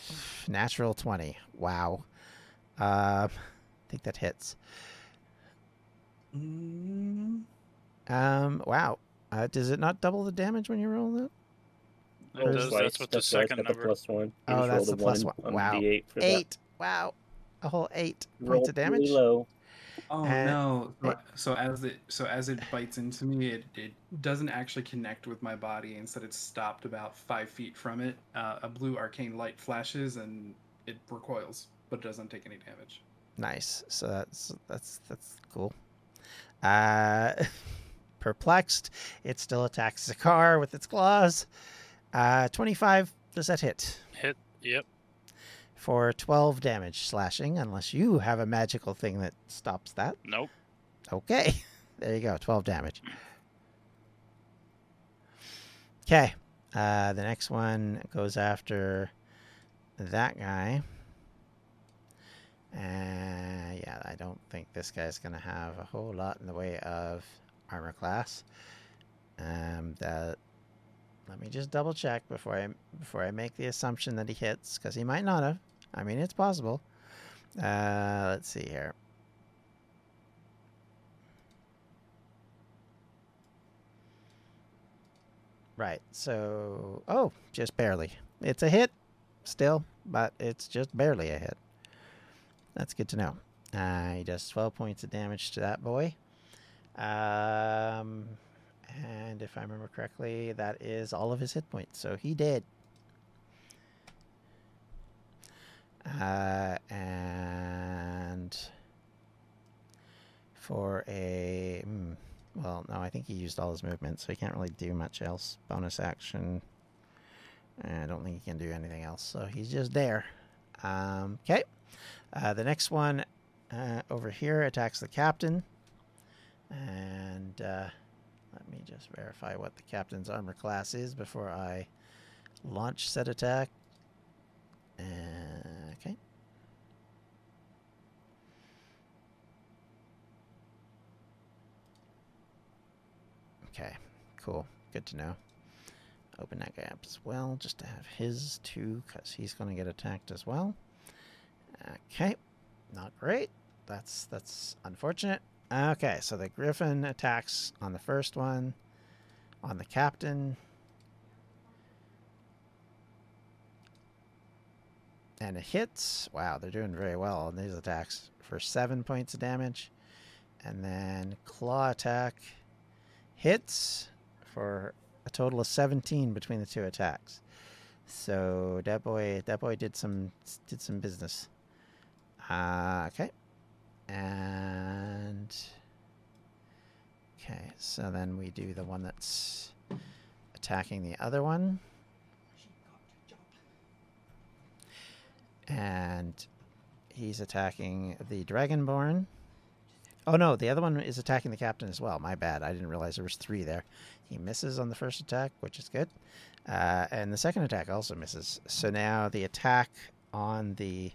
natural twenty. Wow. Uh, I think that hits. Um, wow. Uh, does it not double the damage when you roll that? That does- Twice, that's what the that's second got the number. plus one. You Oh, that's the plus one one. Wow. D8 for that. Wow. A whole eight Roll points of damage. really low. Oh And- no! So, it- so as it so as it bites into me, it, it doesn't actually connect with my body. Instead, it's stopped about five feet from it. Uh, a blue arcane light flashes and it recoils, but it doesn't take any damage. Nice. So that's that's that's cool. Uh, perplexed, it still attacks Zakar with its claws. Uh, twenty-five. Does that hit Hit. Yep. For twelve damage slashing? Unless you have a magical thing that stops that. Nope. Okay, there you go. Twelve damage. Okay. Uh, the next one goes after that guy. Uh, yeah, I don't think this guy's going to have a whole lot in the way of armor class. Um, that let me just double check before I before I make the assumption that he hits because he might not have. I mean, it's possible. Uh, let's see here. Right. So, oh, just barely. It's a hit still, but it's just barely a hit. That's good to know. Uh, he does 12 points of damage to that boy. Um, and if I remember correctly, that is all of his hit points. So he did. Uh, and for a. hmm, well, no, I think he used all his movement, so he can't really do much else. Bonus action. I don't think he can do anything else, so he's just there. Um, okay. Uh, the next one uh, over here attacks the captain. And uh, let me just verify what the captain's armor class is before I launch said attack. Uh, okay. Okay, cool. Good to know. Open that gap as well, just to have his too, because he's going to get attacked as well. Okay, not great. That's that's unfortunate. Okay, so the griffin attacks on the first one, on the captain, and it hits. Wow, they're doing very well on these attacks for seven points of damage, and then claw attack hits for a total of 17 between the two attacks. So that boy, that boy did some did some business. Uh, okay, and okay. So then we do the one that's attacking the other one, and he's attacking the Dragonborn. Oh no, the other one is attacking the captain as well. My bad. I didn't realize there was three there. He misses on the first attack, which is good. Uh, and the second attack also misses. So now the attack on the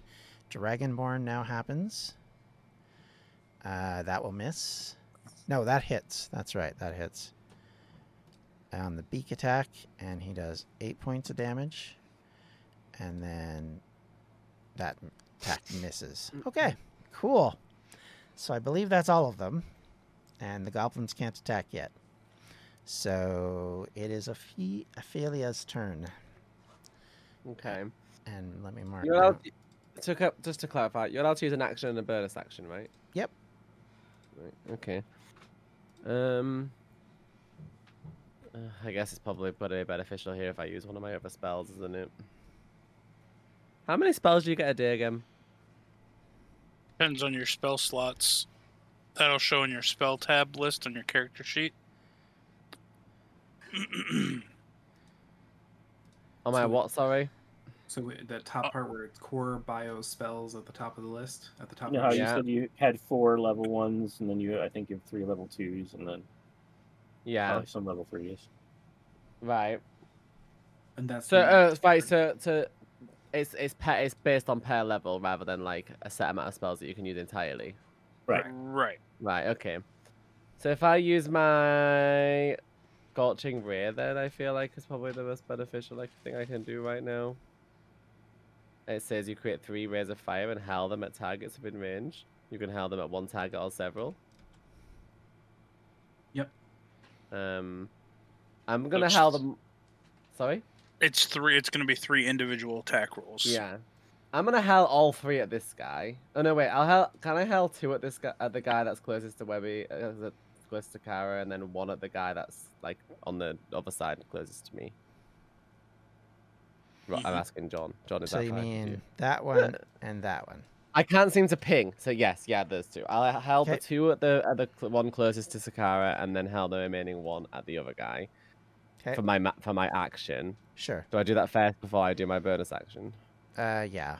Dragonborn now happens. Uh, that will miss. No, that hits. That's right, that hits. On the beak attack, and he does eight points of damage. And then that attack misses. Okay, cool. So I believe that's all of them. And the goblins can't attack yet. So it is Ophe- Ophelia's turn. Okay. And let me mark. You're allowed to, to just to clarify, you're allowed to use an action and a bonus action, right? Yep. Right. Okay. Um. uh, I guess it's probably pretty beneficial here if I use one of my other spells, isn't it? How many spells do you get a day again? Depends on your spell slots. That'll show in your spell tab list on your character sheet. Oh my So- what? Sorry. So wi- the top part where it's core bio spells at the top of the list, at the top. You know of how the you said you had four level ones, and then you I think you have three level twos, and then Yeah. probably some level threes. Right. and that's So the- uh, right. So so it's it's pair, it's based on pair level rather than like a set amount of spells that you can use entirely. Right. right. Right, okay. So if I use my Scorching Ray, then I feel like it's probably the most beneficial like, thing I can do right now. It says you create three rays of fire and hurl them at targets within range. You can hurl them at one target or several. Yep. Um, I'm gonna Looks- hurl them. Sorry. It's three. It's going to be three individual attack rolls. Yeah. I'm gonna hurl all three at this guy. Oh no, wait. I'll hurl. Can I hurl two at this guy, at the guy that's closest to Webby, uh, that's closest to Kara, and then one at the guy that's like on the other side closest to me? Right, I'm asking John. John, is so that you mean that one and that one? I can't seem to ping. So yes, yeah, there's two. I'll hurl the two at the at the cl- one closest to Zakara, and then hurl the remaining one at the other guy Okay, for my ma- for my action. sure. Do I do that first before I do my bonus action? Uh, yeah.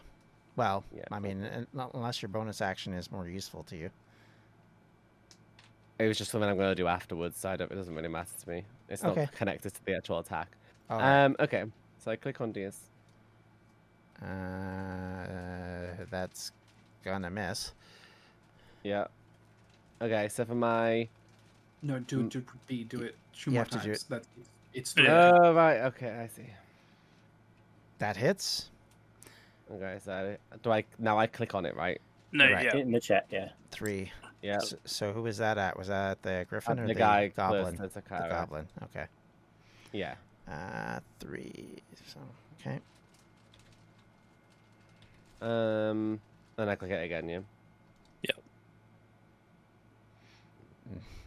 Well, Yeah. I mean, not unless your bonus action is more useful to you. It was just something I'm going to do afterwards, so I don't, it doesn't really matter to me. It's not connected to the actual attack. All right. Um, okay, so I click on DS. Uh, that's gonna miss. Yeah. Okay, so for my. no, do do B, do it two You more have to do times. That's it's Yeah. three. Oh, right, okay, I see. That hits. Okay, so do I. Now I click on it, right? No, Right. yeah. In the chat, yeah. Three. Yeah. So, so who was that at? Was that the griffin Uh, or the the, guy goblin? close to The Zakara. goblin. Okay. Yeah. Uh, three. So okay. Um, then I click it again, yeah. Yep.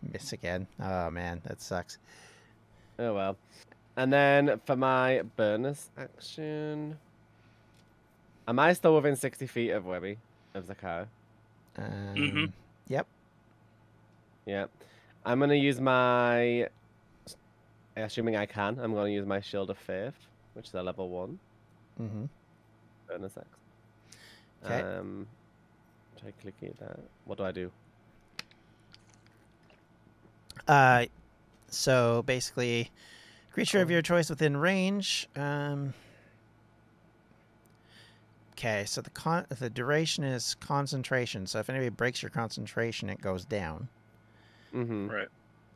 Miss again. Oh man, that sucks. Oh well. And then for my bonus action. Am I still within 60 feet of Webby? Of Zakara? Um, Yep. Yeah. I'm gonna use my. Assuming I can, I'm gonna use my Shield of Faith, which is a level one Mm-hmm. bonus action. 'Kay. Um, try clicking that. What do I do? Uh, so basically, creature of your choice within range. Um. Okay, so the con the duration is concentration. So if anybody breaks your concentration, it goes down. Mm-hmm. Right.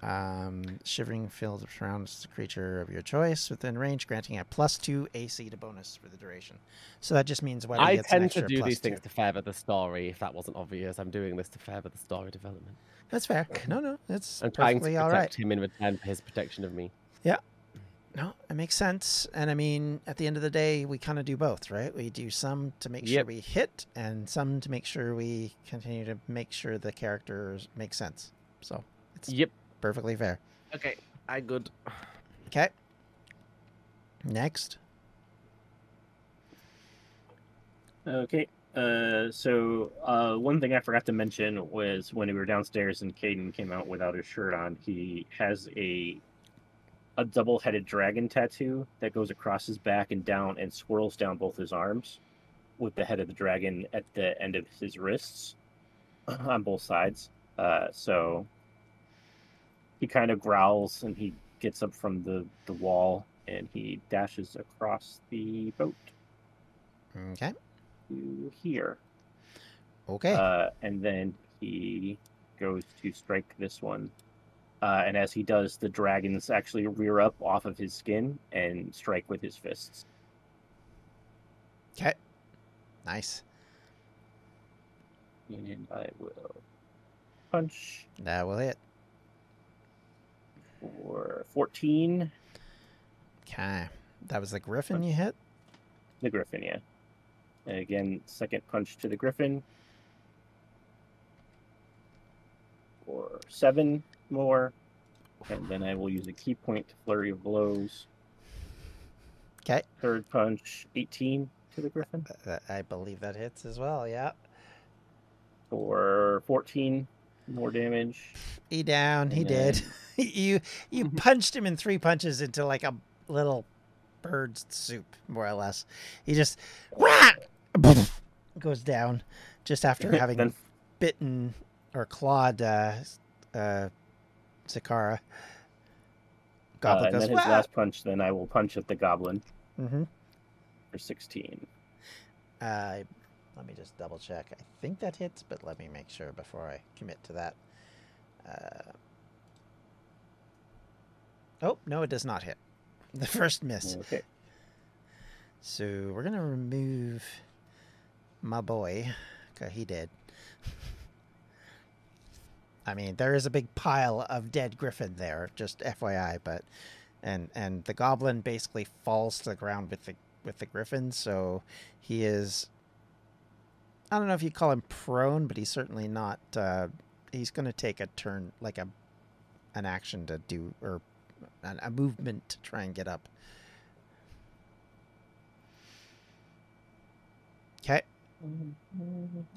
Um, shivering field surrounds the creature of your choice within range, granting a plus two AC to bonus for the duration. So that just means Webby I gets an tend to do plus these two. things to further the story. If that wasn't obvious, I'm doing this to further the story development. That's fair. No, no, that's I'm trying to perfectly protect all right. him in return for his protection of me. Yeah. No, it makes sense. And I mean, at the end of the day, we kind of do both, right? We do some to make sure we hit, and some to make sure we continue to make sure the characters make sense. So it's Yep. perfectly fair. Okay, I good. Okay. Next. Okay. Uh, so uh, one thing I forgot to mention was when we were downstairs and Caden came out without his shirt on, he has a a double-headed dragon tattoo that goes across his back and down and swirls down both his arms, with the head of the dragon at the end of his wrists, on both sides. Uh, so he kind of growls and he gets up from the the wall and he dashes across the boat Okay. To here. Okay. Uh, and then he goes to strike this one. Uh, and as he does, the dragons actually rear up off of his skin and strike with his fists. Okay. Nice. And I will punch That will hit. for 14. Okay. That was the griffin you hit? The griffin, yeah. And again, second punch to the griffin. Or seven more. And then I will use a ki point to flurry of blows. Okay. Third punch, 18 to the griffin. Uh, uh, I believe that hits as well, yeah. For 14 more damage. He down. He And did. you you punched him in three punches into like a little bird's soup, more or less. He just whack goes down just after having then bitten or clawed uh, uh, Zakara. uh, Goblin and goes, then his "Wah!" last punch, then I will punch at the goblin Mm-hmm. for 16. Uh, let me just double check. I think that hits, but let me make sure before I commit to that. Uh, oh, no, it does not hit. The first miss. Okay. So we're going to remove my boy. he did. I mean, there is a big pile of dead griffin there, just FYI, but and and the goblin basically falls to the ground with the with the griffin, so he is I don't know if you call him prone, but he's certainly not uh he's going to take a turn like a an action to do or an, a movement to try and get up. Okay.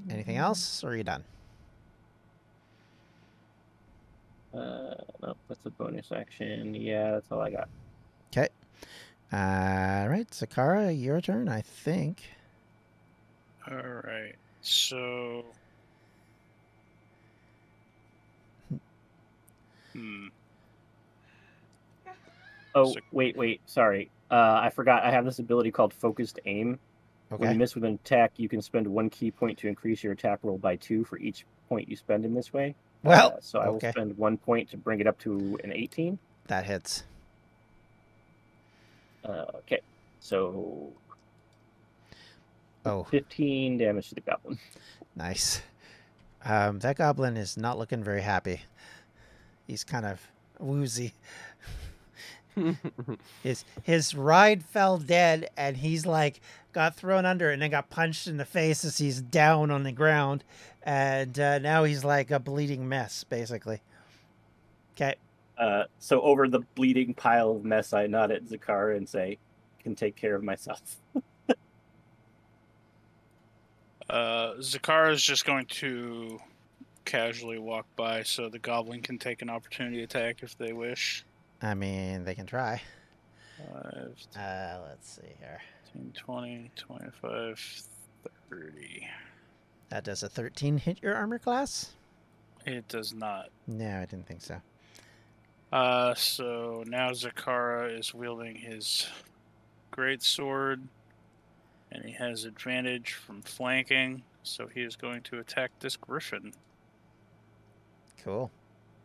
Anything else, or are you done? Uh, no, that's a bonus action. Yeah, that's all I got. Okay. All right, Zakara, your turn, I think. All right. So. Hmm. Oh, So- wait, wait. Sorry. Uh, I forgot. I have this ability called Focused Aim. When you miss with an attack, you can spend one ki point to increase your attack roll by two for each point you spend in this way. Well, Uh, so I will spend one point to bring it up to an 18. That hits. Uh, okay. So Oh, 15 damage to the goblin. nice. Um, that goblin is not looking very happy. He's kind of woozy. His his ride fell dead, and he's like got thrown under, and then got punched in the face as he's down on the ground, and uh, now he's like a bleeding mess, basically. Okay. Uh, so over the bleeding pile of mess, I nod at Zakara and say, "Can take care of myself." Uh, Zakara is just going to casually walk by so the goblin can take an opportunity attack if they wish. I mean, they can try. Uh, let's see here. 10, 20, 25, 30. That does a 13 hit your armor class? It does not. No, I didn't think so. Uh, so now Zakara is wielding his great sword, and he has advantage from flanking. So he is going to attack this griffin. Cool.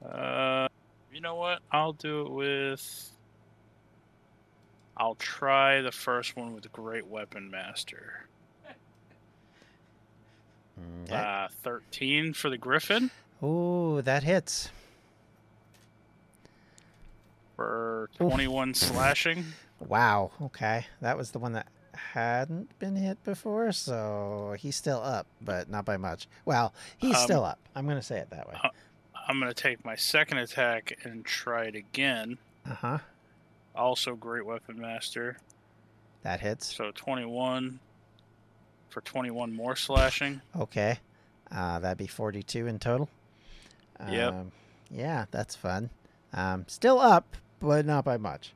Uh, you know what? I'll do it with. I'll try the first one with Great Weapon Master. Okay. Uh, 13 for the Griffin Ooh, that hits. for Oof. 21 slashing. Wow. Okay. That was the one that hadn't been hit before, so he's still up, but not by much. Well, he's Um, still up. I'm going to say it that way. uh, I'm going to take my second attack and try it again. Uh huh. Also, Great Weapon Master. That hits. So 21 for 21 more slashing. Okay. Uh, that'd be 42 in total. Yep. Um, yeah, that's fun. Um, still up, but not by much.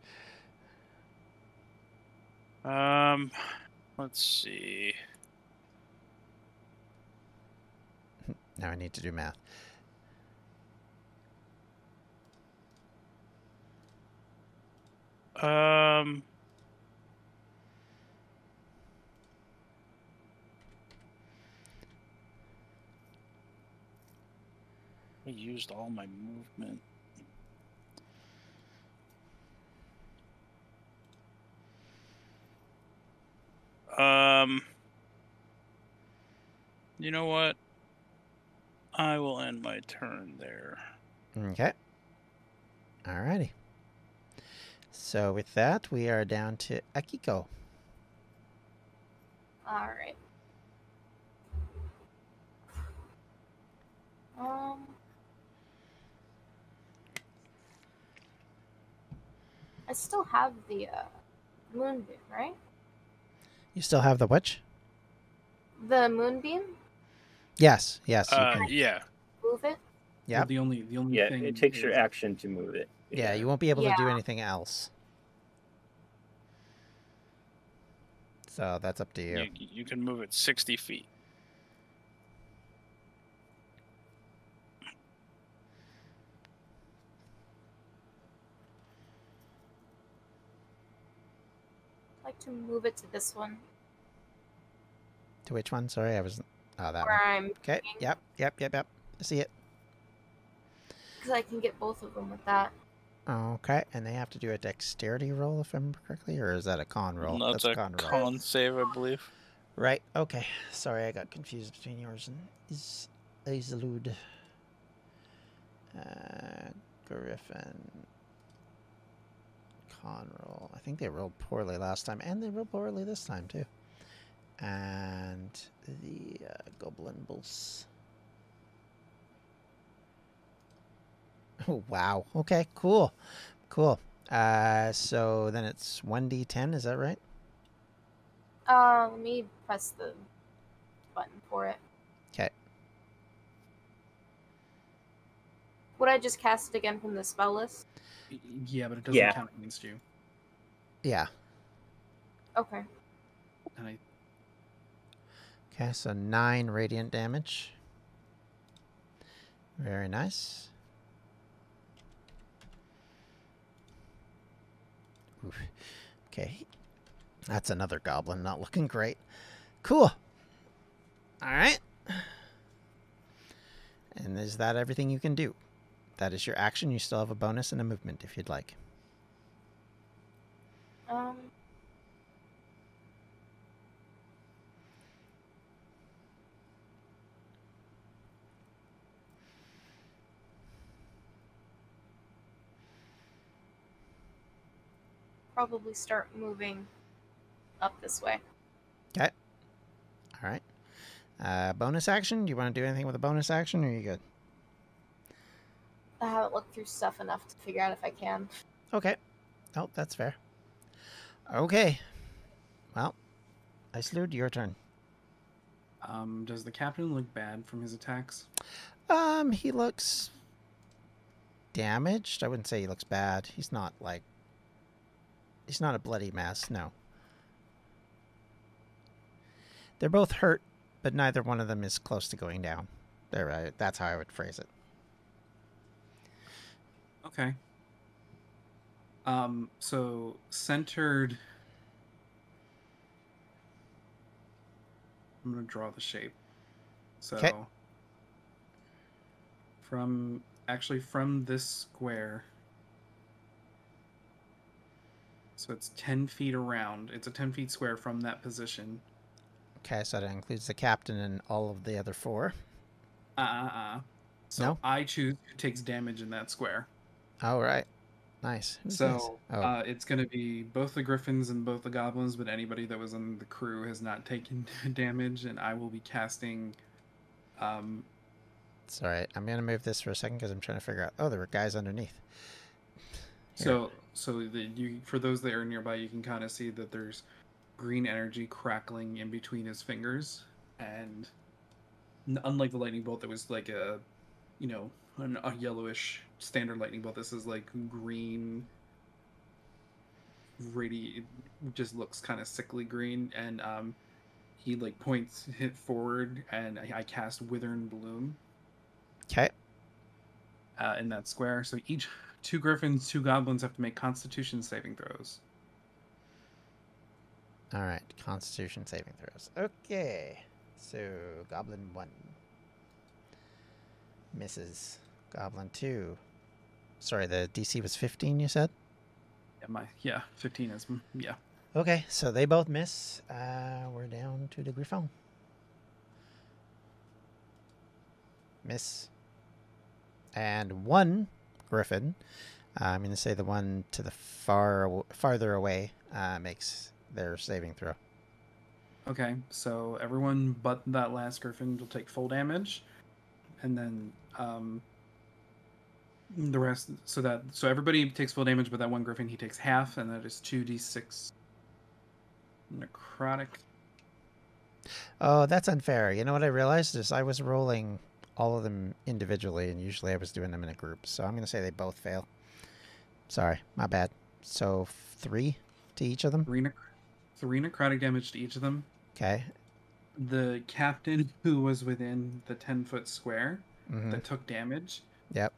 Um, let's see. Now I need to do math. Um, I used all my movement. Um, you know what? I will end my turn there. Okay. Alrighty. So with that, we are down to Akiko. All right. Um. I still have the uh, moonbeam, right? You still have the witch? The moonbeam. Yes, yes. You Uh, can. yeah. Move it. Yep. Well, the only the only Yeah, thing it takes your action to move it. Yeah, you won't be able to do anything else. So that's up to you. You, you can move it 60 feet. I'd like to move it to this one To which one? Sorry, I was. Oh, uh, that where one. I'm Okay. Yep. Yep. Yep. Yep. I see it. because I can get both of them with that. Okay, and they have to do a dexterity roll, if I remember correctly, or is that a con roll? No, it's a con roll. save, I believe. Right. Okay. Sorry, I got confused between yours and is Azalude. Uh, Griffin. Con roll. I think they rolled poorly last time, and they rolled poorly this time too. And the uh, Goblin Bulls. wow. Okay. Cool. Cool. Uh, so then it's one d10. Is that right? Uh, let me press the button for it. Okay. Would I just cast it again from the spell list? Yeah, but it doesn't Yeah. count against you. Yeah. Okay. And I Okay, so nine radiant damage. Very nice. Okay. That's another goblin not looking great. Cool. All right. And is that everything you can do? That is your action. You still have a bonus and a movement if you'd like. Um. Probably start moving up this way. Okay. All right. Uh, bonus action? Do you want to do anything with a bonus action or are you good? I haven't looked through stuff enough to figure out if I can. Okay. Oh, that's fair. Okay. Well, Icelude, your turn. um does the captain look bad from his attacks? Um, he looks damaged. I wouldn't say he looks bad. He's not like he's not a bloody mess, no. They're both hurt, but neither one of them is close to going down. There, uh, that's how I would phrase it. Okay. Um, so centered. I'm gonna draw the shape. So 'Kay. from actually from this square. So it's ten feet around. It's a ten feet square from that position. Okay, so that includes the captain and all of the other four. Uh uh uh. So No? I choose who takes damage in that square. All right, nice. Who's? So oh, uh, it's going to be both the griffins and both the goblins, but anybody that was on the crew has not taken damage, and I will be casting. Um, it's all right. I'm gonna move this for a second because I'm trying to figure out. Oh, there were guys underneath. Here. so so that you for those that are nearby, you can kind of see that there's green energy crackling in between his fingers, and unlike the lightning bolt, that was like a, you know, an, a yellowish standard lightning bolt. This is like green. Radi, just looks kind of sickly green, and um, he like points hit forward, and I, I cast and Bloom Okay. uh, in that square. So each two griffins, two goblins have to make Constitution saving throws. All right. Constitution saving throws. Okay. So Goblin one misses. Goblin two. Sorry, the DC was 15. You said. Yeah, my yeah, fifteen is mm, yeah. Okay, so they both miss. Uh, we're down to the Griffon. Miss. And one Griffin, uh, I'm going to say the one to the far farther away, uh, makes their saving throw. Okay, so everyone but that last griffin will take full damage, and then um, the rest. So that so everybody takes full damage, but that one griffin he takes half, and that is two d six necrotic. Oh, that's unfair. You know what I realized is I was rolling all of them individually, and usually I was doing them in a group. So I'm going to say they both fail. Sorry, my bad. So three to each of them. Three, nec- three necrotic damage to each of them. Okay. The captain who was within the ten foot square hmm that took damage Yep.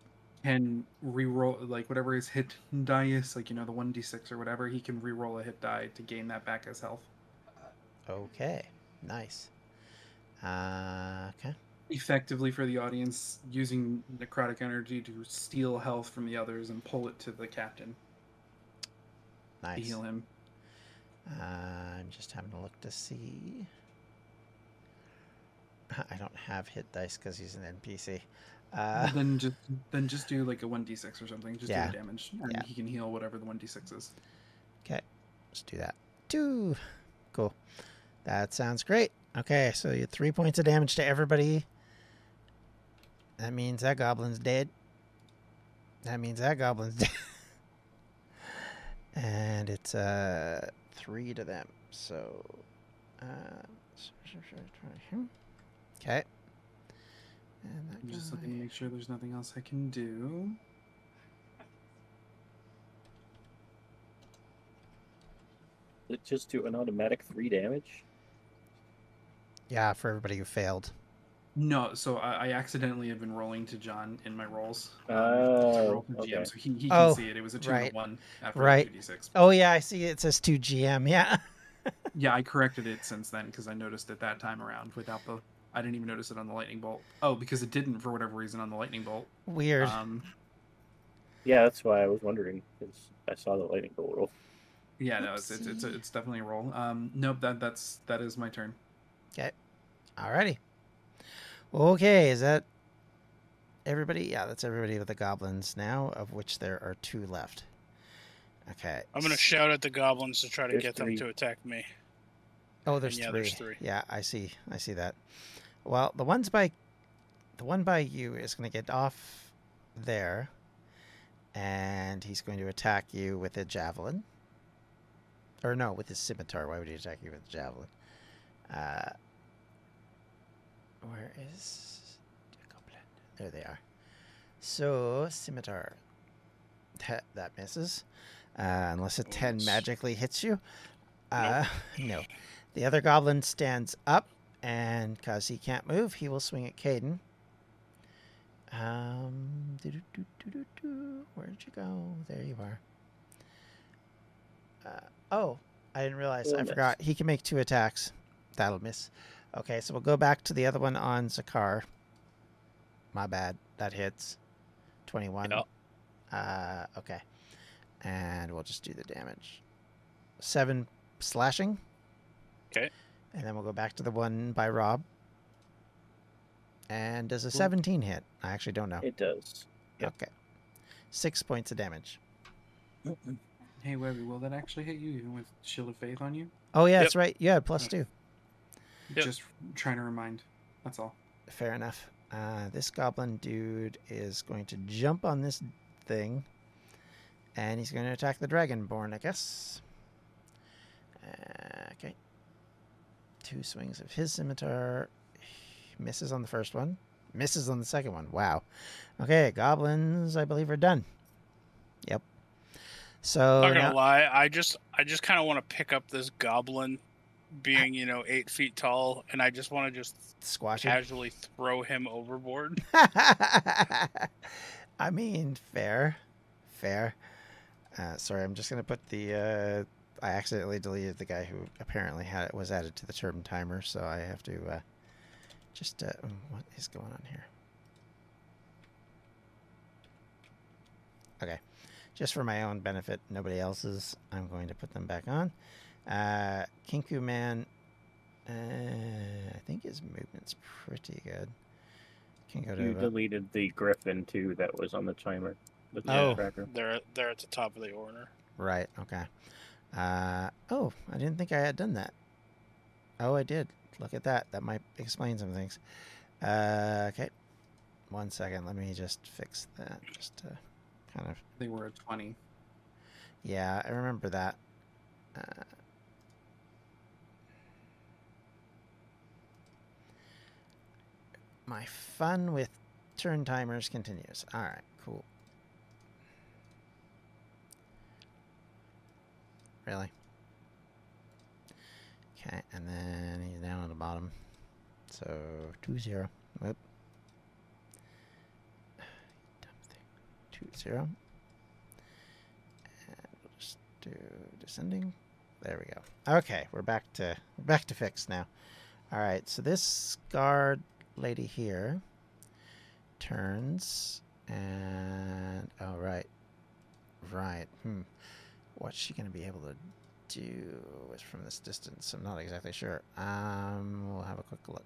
can re-roll like whatever his hit die is, like you know the one d six or whatever. He can re-roll a hit die to gain that back as health. Okay. Nice. Uh, okay. Effectively for the audience, using necrotic energy to steal health from the others and pull it to the captain to Nice. heal him. Uh, I'm just having a look to see. I don't have hit dice because he's an NPC. Uh, then just then just do like a one d six or something. Just Yeah. do the damage, and Yeah. he can heal whatever the one d six is. Okay, let's do that. Two. Cool. That sounds great. Okay, so you three points of damage to everybody. That means that goblin's dead. That means that goblin's dead. and it's uh three to them. So uh Okay. And that I'm just guy- looking to make sure there's nothing else I can do. Does it just do an automatic three damage? Yeah, for everybody who failed. No, so I, I accidentally have been rolling to John in my rolls. um, Oh, roll GM, okay. so he, he can Oh, see it. It was a two right. to one after Right. two d six. Oh yeah, I see it says 2 GM. Yeah. Yeah, I corrected it since then because I noticed it that time around without the. I didn't even notice it on the lightning bolt. Oh, because it didn't for whatever reason on the lightning bolt. Weird. Um, Yeah, that's why I was wondering because I saw the lightning bolt roll. yeah, no, it's it's it's, Whoopsie. it's definitely a roll. Um, nope, that that's that is my turn. Okay, alrighty. Okay, is that everybody? Yeah, that's everybody with the goblins now, of which there are two left. Okay. I'm gonna shout at the goblins to try to There's get three. them to attack me. Oh, there's, yeah, three. there's three. Yeah, I see. I see that. Well, the ones by the one by you is going to get off there, and he's going to attack you with a javelin. Or no, with his scimitar. Why would he attack you with a javelin? Uh, where is the goblin? There they are. So scimitar. That that misses, uh, unless a ten Oops. magically hits you. Uh, no. The other goblin stands up, and because he can't move, he will swing at Caden. Um, where'd you go? There you are. Uh, oh, I didn't realize. Oh, I forgot. He can make two attacks. That'll miss. Okay, so we'll go back to the other one on Zakar. My bad. That hits. 21. Yeah. Uh, okay. And we'll just do the damage. Seven slashing. Okay. And then we'll go back to the one by Rob. And does a 17 hit? I actually don't know. It does. yep. Okay. Six points of damage. Hey, Webby, will that actually hit you even with Shield of Faith on you? Oh, yeah, Yep. that's right. Yeah, plus two. Yep. Just trying to remind. That's all. Fair enough. Uh, this goblin dude is going to jump on this thing. And he's going to attack the dragonborn, I guess. Uh, Okay. Two swings of his scimitar. Misses on the first one. Misses on the second one. Wow. Okay, goblins, I believe, are done. Yep. So Not gonna now- lie, I just I just kind of want to pick up this goblin, being you know eight feet tall, and I just want to just squash it. casually throw him overboard. I mean, fair, fair. Uh, sorry, I'm just gonna put the. Uh, I accidentally deleted the guy who apparently had it was added to the turn timer, so I have to uh, just. Uh, mm, what is going on here? Okay, just for my own benefit, nobody else's. I'm going to put them back on. Uh, Kenku Man. Uh, I think his movement's pretty good. Can go to You about- deleted the griffin too that was on the timer. The Oh. tracker. They're they're at the top of the order. Right. Okay. Uh, oh, I didn't think I had done that. Oh, I did. Look at that. That might explain some things. Uh, okay. One second. Let me just fix that. Just to kind of. They were at 20. Yeah, I remember that. Uh, my fun with turn timers continues. All right, cool. Really? Okay, and then he's down at the bottom. So, 2 0. Whoop. Dumb thing. 2 0. And we'll just do descending. There we go. Okay, we're back to back to fix now. All right, so this guard lady here turns and oh right, right. Hmm, what's she gonna be able to do with from this distance? I'm not exactly sure. Um, we'll have a quick look.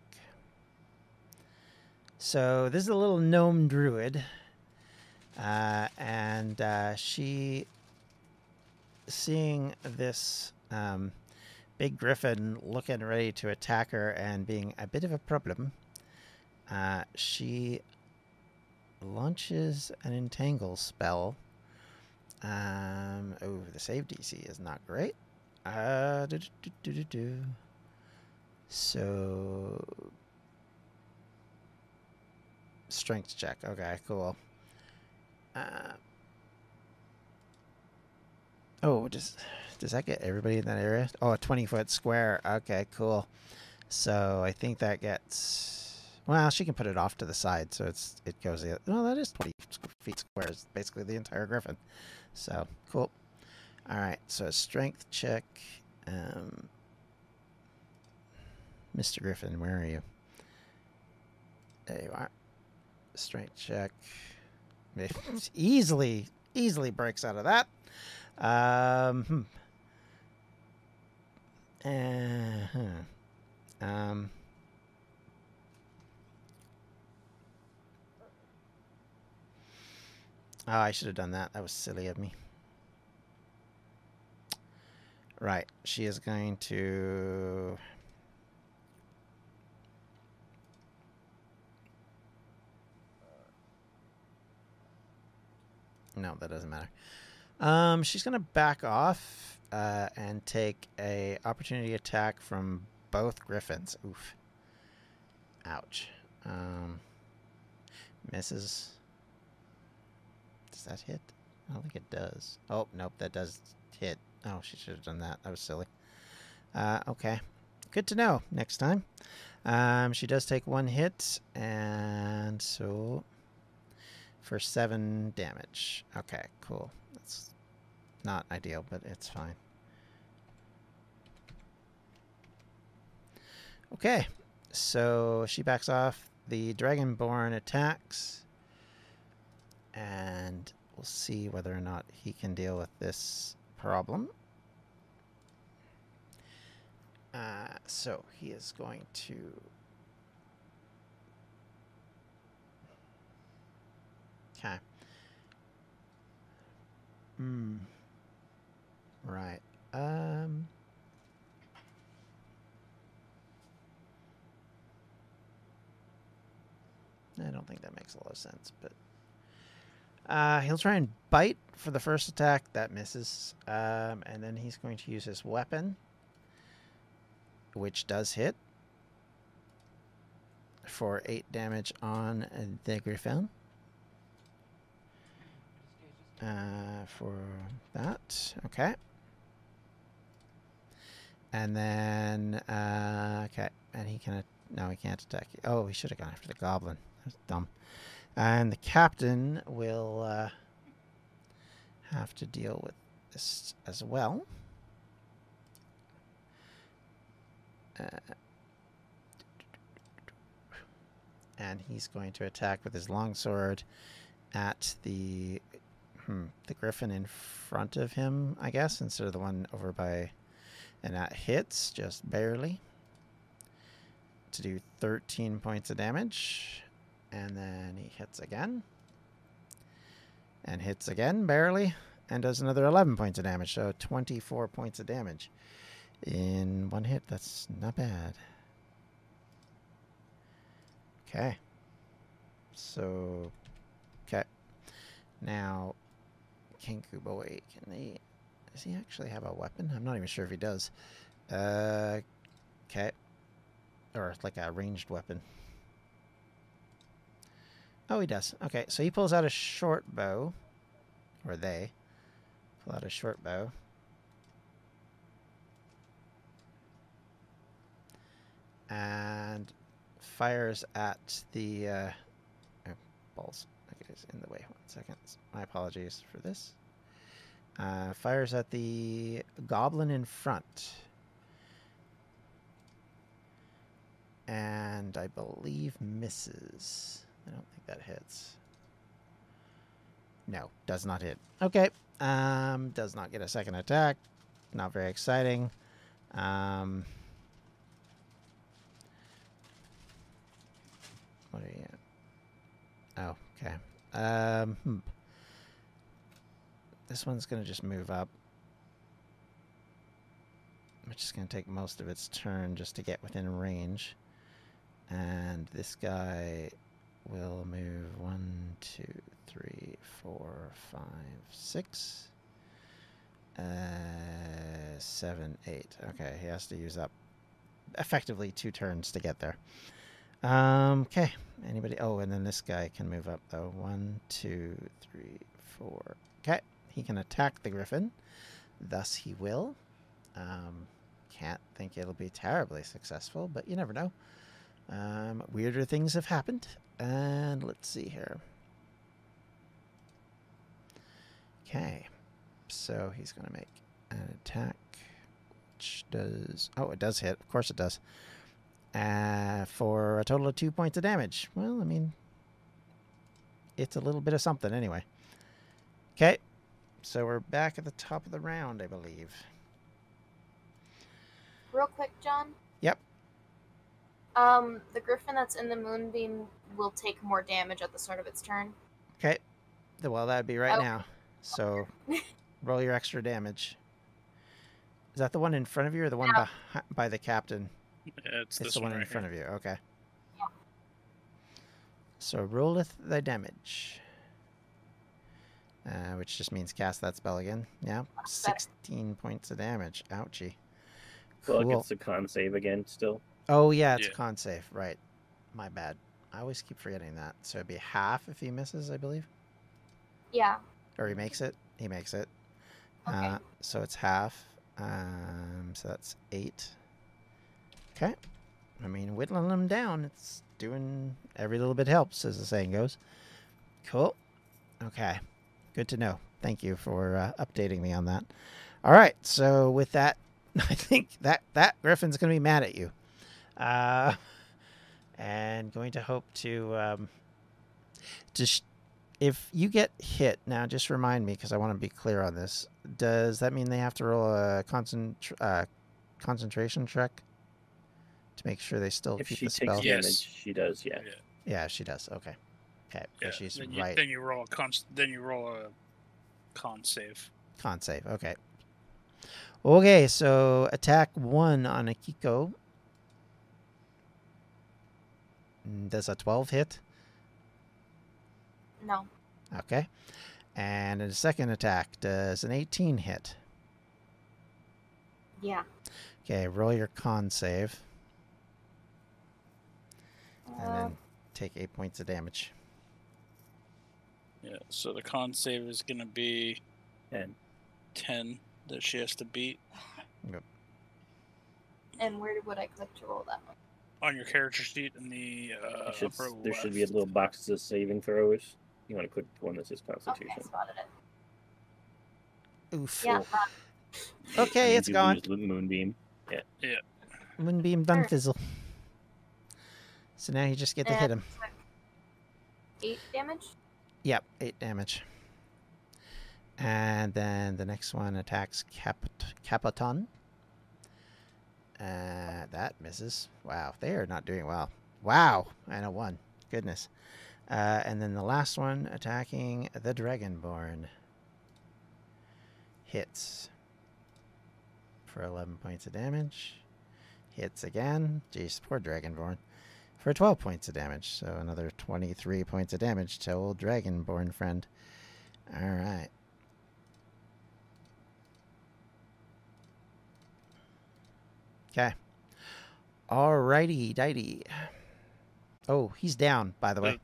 So this is a little gnome druid, uh, and uh, she seeing this um, big griffin looking ready to attack her and being a bit of a problem, uh, she launches an entangle spell. Um, oh, the save DC is not great. Uh. So, strength check. Okay, cool. Uh, Oh, does does that get everybody in that area? Oh, a twenty foot square. Okay, cool. So I think that gets. Well, she can put it off to the side, so it's it goes. No, that is twenty feet square. It's basically the entire griffin. So cool. All right. So strength check. Um, Mr. Griffin, where are you? There you are. Strength check. easily, easily breaks out of that. Um, hmm. Uh-huh. Um, oh, I should have done that. That was silly of me. Right. She is going to. No, that doesn't matter. Um, she's gonna back off uh, and take a opportunity attack from both griffins. Oof. Ouch. Um, misses. Does that hit? I don't think it does. Oh nope, that does hit. Oh, she should have done that. That was silly. Uh, okay, good to know. Next time. Um, she does take one hit, and so for seven damage. Okay, cool. That's not ideal, but it's fine. Okay, so she backs off. The Dragonborn attacks, and we'll see whether or not he can deal with this problem. Uh, so he is going to Okay. Hmm. Right. Um. I don't think that makes a lot of sense, but uh, he'll try and bite for the first attack. That misses, um, and then he's going to use his weapon. which does hit for 8 damage on the Griffin. Uh, for that, okay. And then, uh, okay, and he can, no, he can't attack. Oh, he should have gone after the goblin. That's dumb. And the captain will uh, have to deal with this as well. Uh, and he's going to attack with his longsword at the hmm, the griffin in front of him, I guess, instead of the one over by. And that hits just barely to do 13 points of damage. And then he hits again. And hits again, barely. And does another 11 points of damage. So 24 points of damage in one hit. That's not bad. Okay. So, okay. Now, Kenku Boy, can he. Does he actually have a weapon? I'm not even sure if he does. Uh, okay. Or like a ranged weapon. Oh, he does. Okay, so he pulls out a short bow. Or they pull out a short bow. And fires at the. Uh, oh, balls. Okay, it's in the way. One second. My apologies for this. Uh, fires at the goblin in front. And I believe misses. I don't think that hits. No, does not hit. Okay. Um, does not get a second attack. Not very exciting. Um, what are you? Oh, okay. Um, hmm. This one's going to just move up. Which is going to take most of its turn just to get within range. And this guy will move one, two, three, four, five, six, uh, seven, eight. Okay, he has to use up effectively two turns to get there. Um, okay. Anybody? Oh, and then this guy can move up though. One, two, three, four. Okay. He can attack the griffin. Thus, he will. Um, can't think it'll be terribly successful, but you never know. Um, weirder things have happened. And let's see here. Okay. So he's going to make an attack, which does. Oh, it does hit. Of course it does. Uh, for a total of two points of damage. Well, I mean, it's a little bit of something anyway. Okay. So we're back at the top of the round, I believe. Real quick, John. Yep. Um, the griffin that's in the moonbeam will take more damage at the start of its turn. Okay. Well, that'd be right Oh. now. So roll your extra damage. Is that the one in front of you or the one Yeah. behi- by the captain? It's, It's this the one right in front here. of you. Okay. Yeah. So rolleth the damage. Uh, which just means cast that spell again. Yeah. That's better. 16 points of damage. Ouchie. Well, it Cool. gets a con save again still. Oh, yeah, it's Yeah. a con save. Right. My bad. I always keep forgetting that. So it'd be half if he misses, I believe. Yeah. Or he makes it. He makes it. Okay. Uh, so it's half. Um, so that's eight. Okay. I mean, whittling them down. It's doing every little bit helps, as the saying goes. Cool. Okay. Good to know. Thank you for uh, updating me on that. All right. So with that, I think that that griffin's going to be mad at you, uh, and going to hope to um, just if you get hit now just remind me because i want to be clear on this does that mean they have to roll a concent- uh, concentration check to make sure they still If keep she the spell Yeah. damage, Yes. she does. Yeah. yeah she does okay okay Yeah. yeah. she's then, you, right then you roll a con. Then you roll a con save. con save okay okay so attack one on akiko Mm, does a 12 hit No. okay and a second attack does an 18 hit Yeah. Okay, roll your con save and Uh, then take eight points of damage. Yeah. So the con save is gonna be And ten that she has to beat Yep. and where would I click to roll that one? On your character sheet in the uh, should, upper there should be a little box that says saving throws. You want to click the one that says Okay, Constitution. spotted it. Oof. Yeah. Uh, Okay, And it's you gone. lose the Moonbeam. Moonbeam done Sure. fizzle. So now you just get to hit him. Eight damage. Yep, eight damage. And then the next one attacks Cap- Capaton. Uh, that misses. Wow, they are not doing well. Wow, and a one. Goodness. Uh, and then the last one attacking the Dragonborn. Hits for 11 points of damage. Hits again. Jeez, poor Dragonborn. For 12 points of damage. So another 23 points of damage to old Dragonborn friend. Alright. Okay. Alrighty, dighty. Oh, he's down, by the way.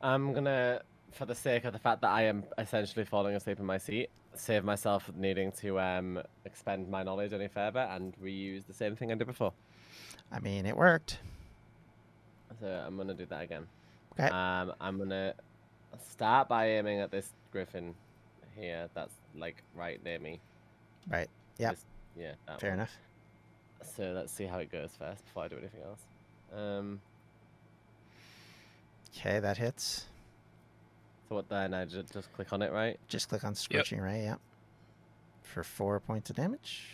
I'm gonna, for the sake of the fact that I am essentially falling asleep in my seat, save myself needing to um expend my knowledge any further and reuse the same thing I did before. I mean, it worked. So I'm gonna do that again. Okay. Um, I'm gonna start by aiming at this griffin here. That's like right near me. Right. Yep. This- yeah. Fair one. enough. So let's see how it goes first before I do anything else. Um, Okay, that hits. so what then? I just, just click on it, right? Just click on Scorching Ray, yep. For four points of damage.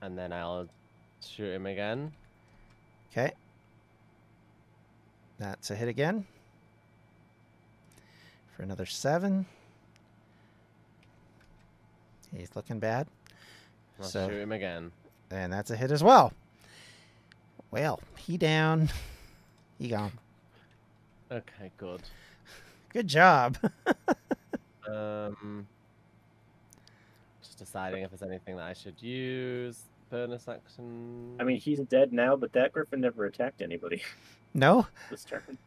And then I'll shoot him again. Okay. That's a hit again. For another seven. He's looking bad. I'll So- shoot him again. And that's a hit as well. Well, he down. He gone. Okay, good. Good job. Um, just deciding if there's anything that I should use. Bonus action. I mean, he's dead now, but that Griffin never attacked anybody no? this turn.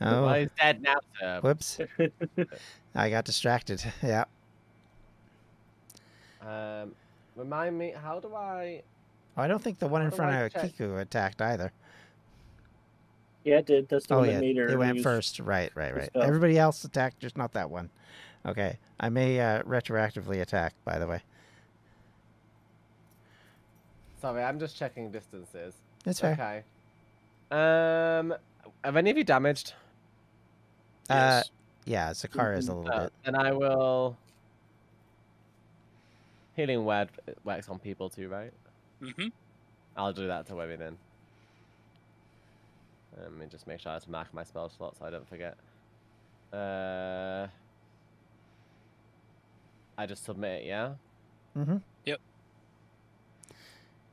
well, Oh, he's dead now, sir. whoops. I got distracted. Yeah. Um, remind me, how do I? Oh, I don't think the one in How do front I of check? Kiku attacked either. yeah, it did. That's the Oh one yeah, that made her it went first. Right, right, right. spell. Everybody else attacked, just not that one. Okay, I may uh, retroactively attack. By the way, Sorry, I'm just checking distances. it's fair. Okay. Um, have any of you damaged? Uh, Yes. yeah, Zakara is a little Uh, bit. And I will. Healing word works on people too, right? hmm I'll do that to Webby then. Let me just make sure I have to mark my spell slot so I don't forget. Uh, I just submit it, yeah? Mm-hmm. Yep.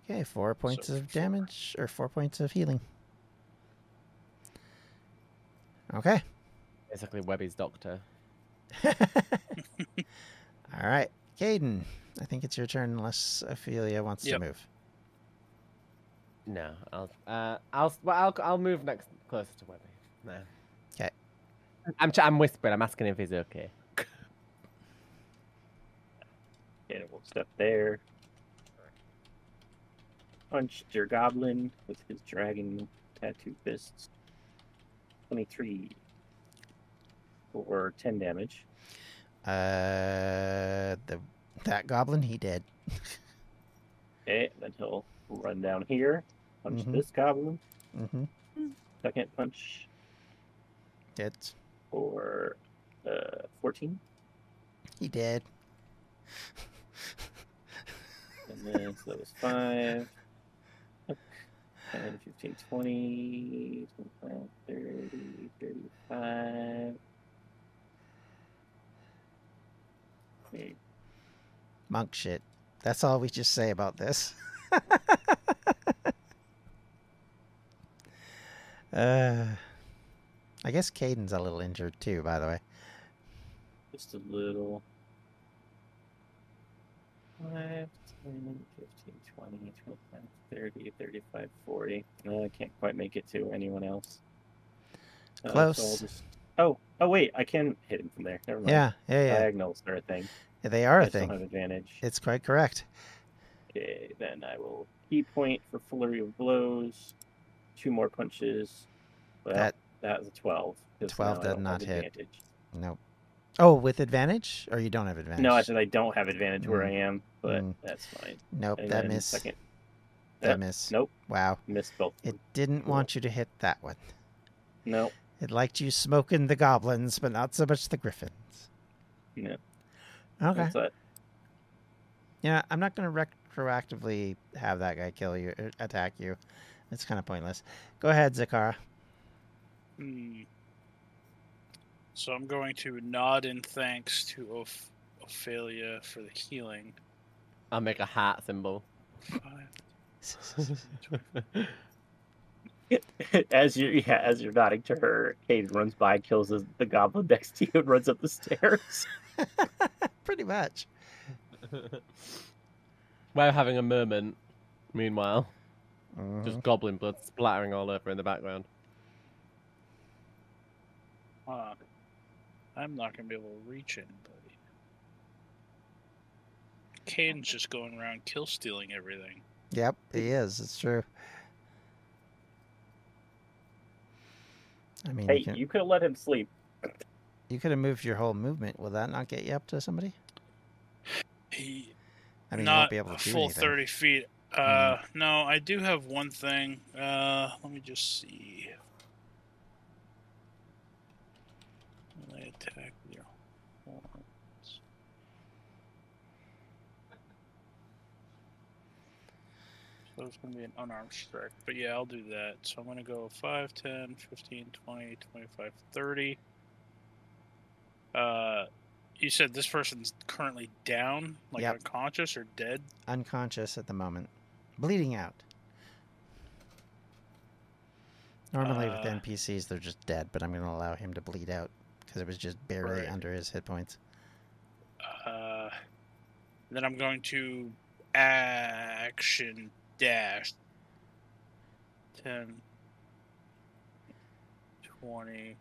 Okay, four points So of four. damage or four points of healing. Okay. Basically, Webby's doctor. All right, Caden. I think it's your turn unless Ophelia wants Yep. to move. No, I'll uh, I'll well, I'll I'll move next closer to Webby. No. 'Kay. I'm ch- I'm whispering. I'm asking if he's okay. And we'll step there. Punched your goblin with his dragon tattoo fists. 23 or 10 damage. Uh, the that goblin he did. Okay, then he'll run down here, punch Mhm. this goblin. Mm-hmm. Second punch Did Or uh, 14. he did? And then so that was 5. 10, 15, 20, 25, 30, 35. Wait, Monk shit. That's all we just say about this. uh, I guess Caden's a little injured too, by the way. just a little. 5, 10, 15, 20, 25, 30, 35, 40. Uh, I can't quite make it to anyone else. Uh, so Close. just- Oh, oh wait, I can hit him from there. Never mind. Yeah, yeah, yeah. Diagonals are a thing. They are I a thing. have advantage. It's quite correct. Okay, then I will ki point for flurry of blows. Two more punches. Well, That that was a 12. 'cause 12 now I did don't hit. advantage. Nope. Oh, with advantage, or you don't have advantage? No, I said I don't have advantage where Mm. I am, but Mm. that's fine. Nope, And that then miss. Second. That Yep. miss. Nope, Wow. missed both. It didn't Cool. want you to hit that one. No, It liked you smoking the goblins, but not so much the griffins. no. Okay. That's it. Yeah, I'm not going to retroactively have that guy kill you, er, attack you. It's kind of pointless. Go ahead, Zakara. Hmm. So I'm going to nod in thanks to Oph- Ophelia for the healing. I'll make a hat symbol. Five. as you yeah, as you're nodding to her, Kate runs by, kills the, the goblin next to you, and runs up the stairs. Pretty much. We're having a moment. Meanwhile, Mhm. just goblin blood splattering all over in the background. Huh. I'm not gonna be able to reach anybody. Caden's just going around kill stealing everything. Yep, he is. It's true. I mean, hey, you, can, you could have let him sleep. you could have moved your whole movement. Will that not get you up to somebody? He I mean, you not won't be able to do full anything. thirty feet. Uh, no, I do have one thing. Uh, let me just see. Melee attack with your horns. So it's going to be an unarmed strike. But yeah, I'll do that. So I'm going to go 5, 10, 15, 20, 25, 30. Uh, you said this person's currently down, like Yep. unconscious or dead? Unconscious at the moment. Bleeding out. Normally with Uh, NPCs, they're just dead, but I'm going to allow him to bleed out because it was just barely Right. under his hit points. Uh, then I'm going to action dash 10, 20.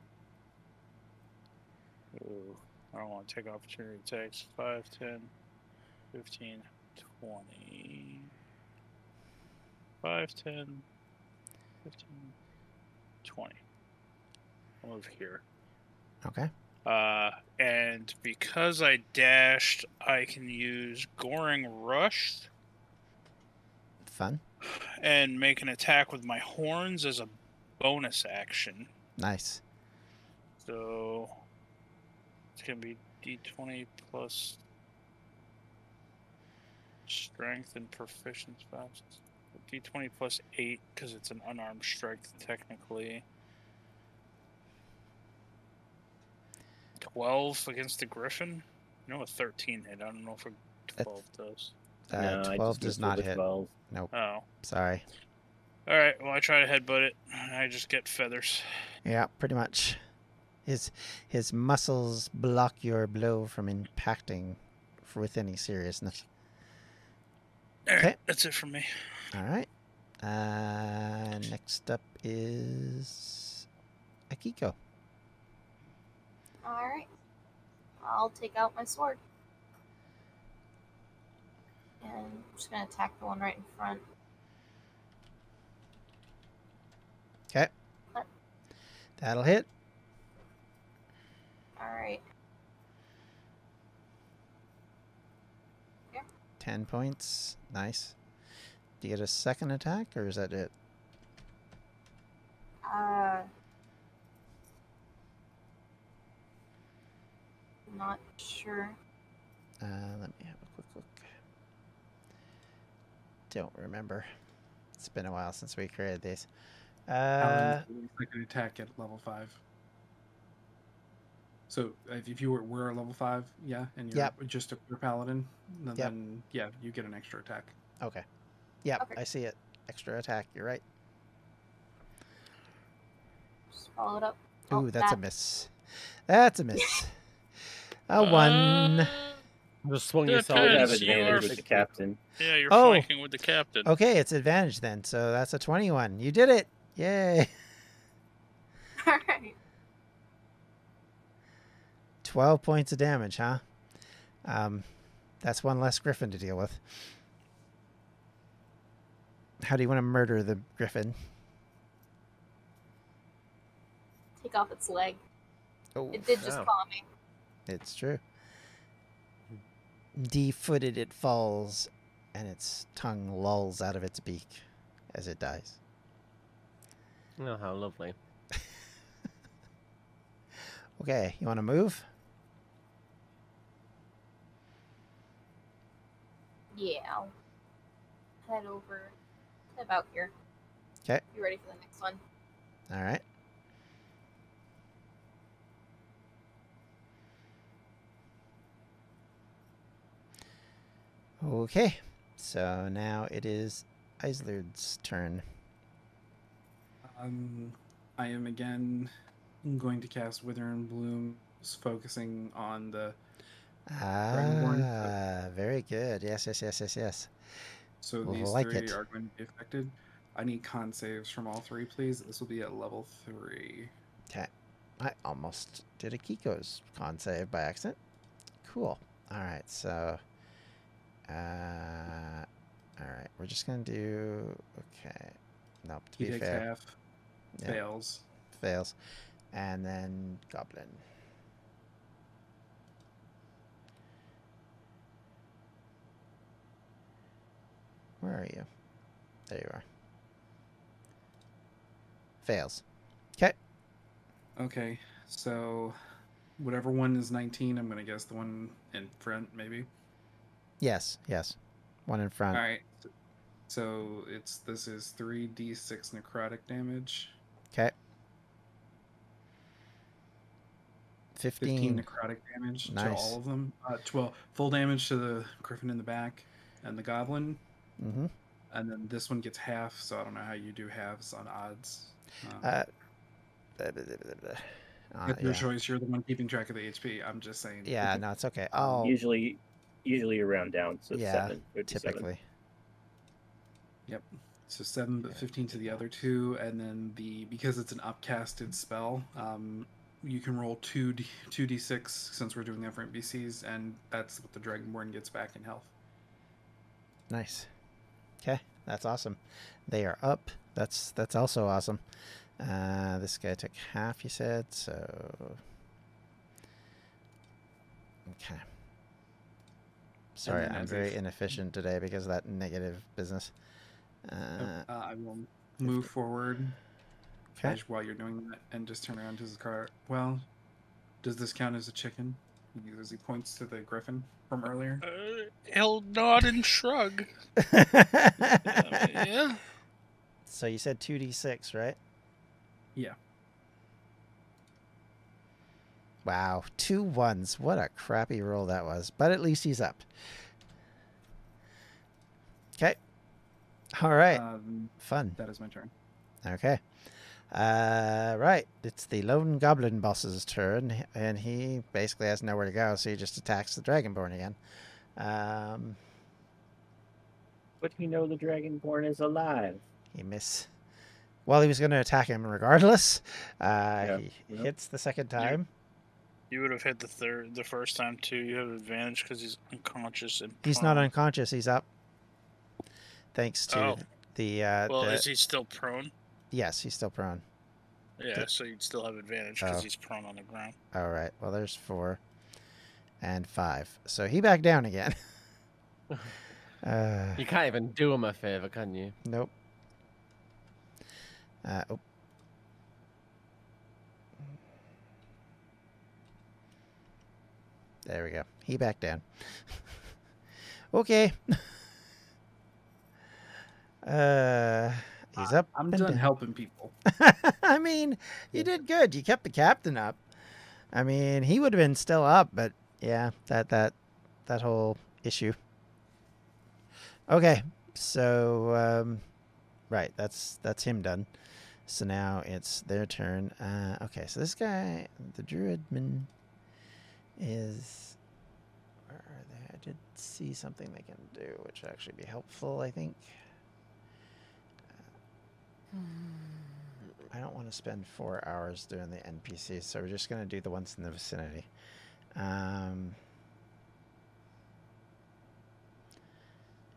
Ooh, I don't want to take opportunity attacks. 5, 10, 15, 20. 5, 10, 15, 20. I'll move here. Okay. Uh, and because I dashed, I can use Goring Rush Fun. and make an attack with my horns as a bonus action. Nice. So it's gonna be D20 plus strength and proficiency. D20 plus eight because it's an unarmed strike technically. Twelve against the griffin. No, a thirteen hit. I don't know if a That's- twelve does. Uh, No, I 12 just does not the hit. 12. Oh, Sorry. all right. Well, I try to headbutt it. I just get feathers. Yeah, pretty much. His his muscles block your blow from impacting for, with any seriousness. All right, Okay. that's it for me. All right. Uh, next up is Akiko. All right. I'll take out my sword. And I'm just gonna attack the one right in front. Okay. That'll hit. All right. 10 points. Nice. Do you get a second attack, or is that it? Uh. Not sure. Uh, let me have a. Don't remember. It's been a while since we created these. Uh, Alan, I can attack at level five. So if if you were, were a level five, yeah, and you're Yep. just a pure paladin, then, Yep. then yeah, you get an extra attack. okay. Yep, Okay. I see it. Extra attack. You're right. Just follow it up. Ooh, Oh, that's a miss. That's a miss. A one. Just swung Yeah, your sword. Have Depends, you advantage are- with the captain. Yeah, you're Oh. flanking with the captain. Okay, it's advantage then. So that's a 21. You did it. Yay. All right. 12 points of damage, huh? Um, that's one less griffin to deal with. How do you want to murder the griffin? Take off its leg. Oh, It did just Wow. claw me. it's true. Defooted, it falls, and its tongue lolls out of its beak as it dies. Oh, how lovely. Okay, you want to move? Yeah. I'll head over about here. Okay. You ready for the next one? All right. Okay, so now it is Islerd's turn. Um, I am again going to cast Wither and Bloom, focusing on the. Dragonborn. Ah, very good. Yes, yes, yes, yes, yes. So Well, these like three it. are going to be affected. I need con saves from all three, please. This will be at level three. Okay. I almost did Akiko's con save by accident. Cool. All right, so. Uh, all right, we're just gonna do. Okay. Nope. To He be takes fair, half, Yeah. fails. fails, and then Goblin. Where are you? There you are. Fails. Okay. Okay, so whatever one is 19, I'm going to guess the one in front, maybe. Yes, yes. One in front. All right. So it's this is 3d6 necrotic damage, Okay. 15 15. necrotic damage to all of them. Uh, 12 full damage to the griffin in the back and the goblin. Mm-hmm. And then this one gets half, so I don't know how you do halves on odds. Um, Uh, blah, blah, blah, blah, blah. Uh, your yeah. choice. You're the one keeping track of the HP. I'm just saying. yeah, no, it's okay. Oh, Usually, usually around down. So Yeah, seven. it would be seven. typically. Yep. So seven, but fifteen to the other two, and then the because it's an upcasted spell, um, you can roll two d two d six since we're doing that for NPCs, and that's what the Dragonborn gets back in health. Nice. Okay, that's awesome. They are up. That's that's also awesome. Uh, this guy took half. You said so. Okay. Sorry, I'm as very inefficient today because of that negative business. Uh, Uh, I will move forward okay. while you're doing that, and just turn around to the car. Well, does this count as a chicken? As he points to the griffin from earlier. Uh, he'll nod and shrug. Uh, yeah. So you said two d six, right? Yeah. Wow, two ones. What a crappy roll that was. But at least he's up. Okay. All right. Um, Fun. that is my turn. Okay. Uh, right. It's the lone goblin boss's turn, and he basically has nowhere to go, so he just attacks the dragonborn again. Um, But you know the Dragonborn is alive. he miss. Well, he was going to attack him regardless. Uh, he yeah. hits the second time. You would have hit the third, the first time too. You have advantage because he's unconscious and. He's not unconscious. He's up. Thanks to Oh. the. Uh, Well, the- is he still prone? Yes, he's still prone. Yeah, so you'd still have advantage because Oh. he's prone on the ground. All right. Well, there's four and five. So he back down again. uh, You can't even do him a favor, can you? nope. Uh, oh. There we go. He backed down. okay. uh, he's up. I'm done down. helping people. I mean, you did good. You kept the captain up. I mean, he would have been still up, but yeah, that that that whole issue. Okay, so um, right, that's that's him done. So now it's their turn. Uh, okay, so this guy, the druidman, is Where are they? I did see something they can do, which would actually be helpful, I think. I don't want to spend four hours doing the NPCs, so we're just going to do the ones in the vicinity. Um,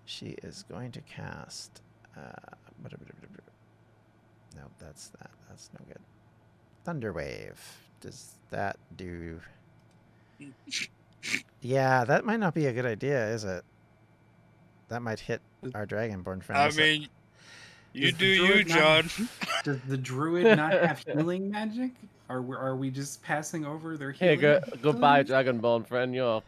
she is going to cast. Uh, no, that's that. That's no good. Thunderwave. Does that do? Yeah, that might not be a good idea, is it? That might hit our dragonborn friend. I is it? mean, you Is do you, druid not- Does the druid not have healing magic? Are we, are we just passing over their Here, healing? go, goodbye. Dragonborn friend. You're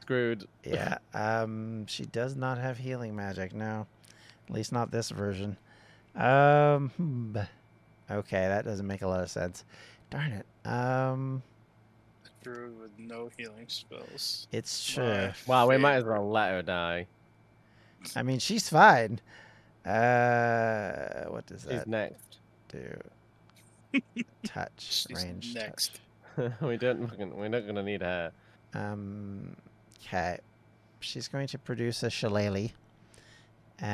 screwed. Yeah, um, she does not have healing magic, no. At least not this version. Um, hmm, okay, that doesn't make a lot of sense. Darn it. Um, Druid with no healing spells. it's My true. Wow, we might as well let her die. I mean, she's fine. Uh, what does She's that next. do? Touch, She's range, next. we don't. We're not gonna need her. Um, okay. She's going to produce a shillelagh. Uh,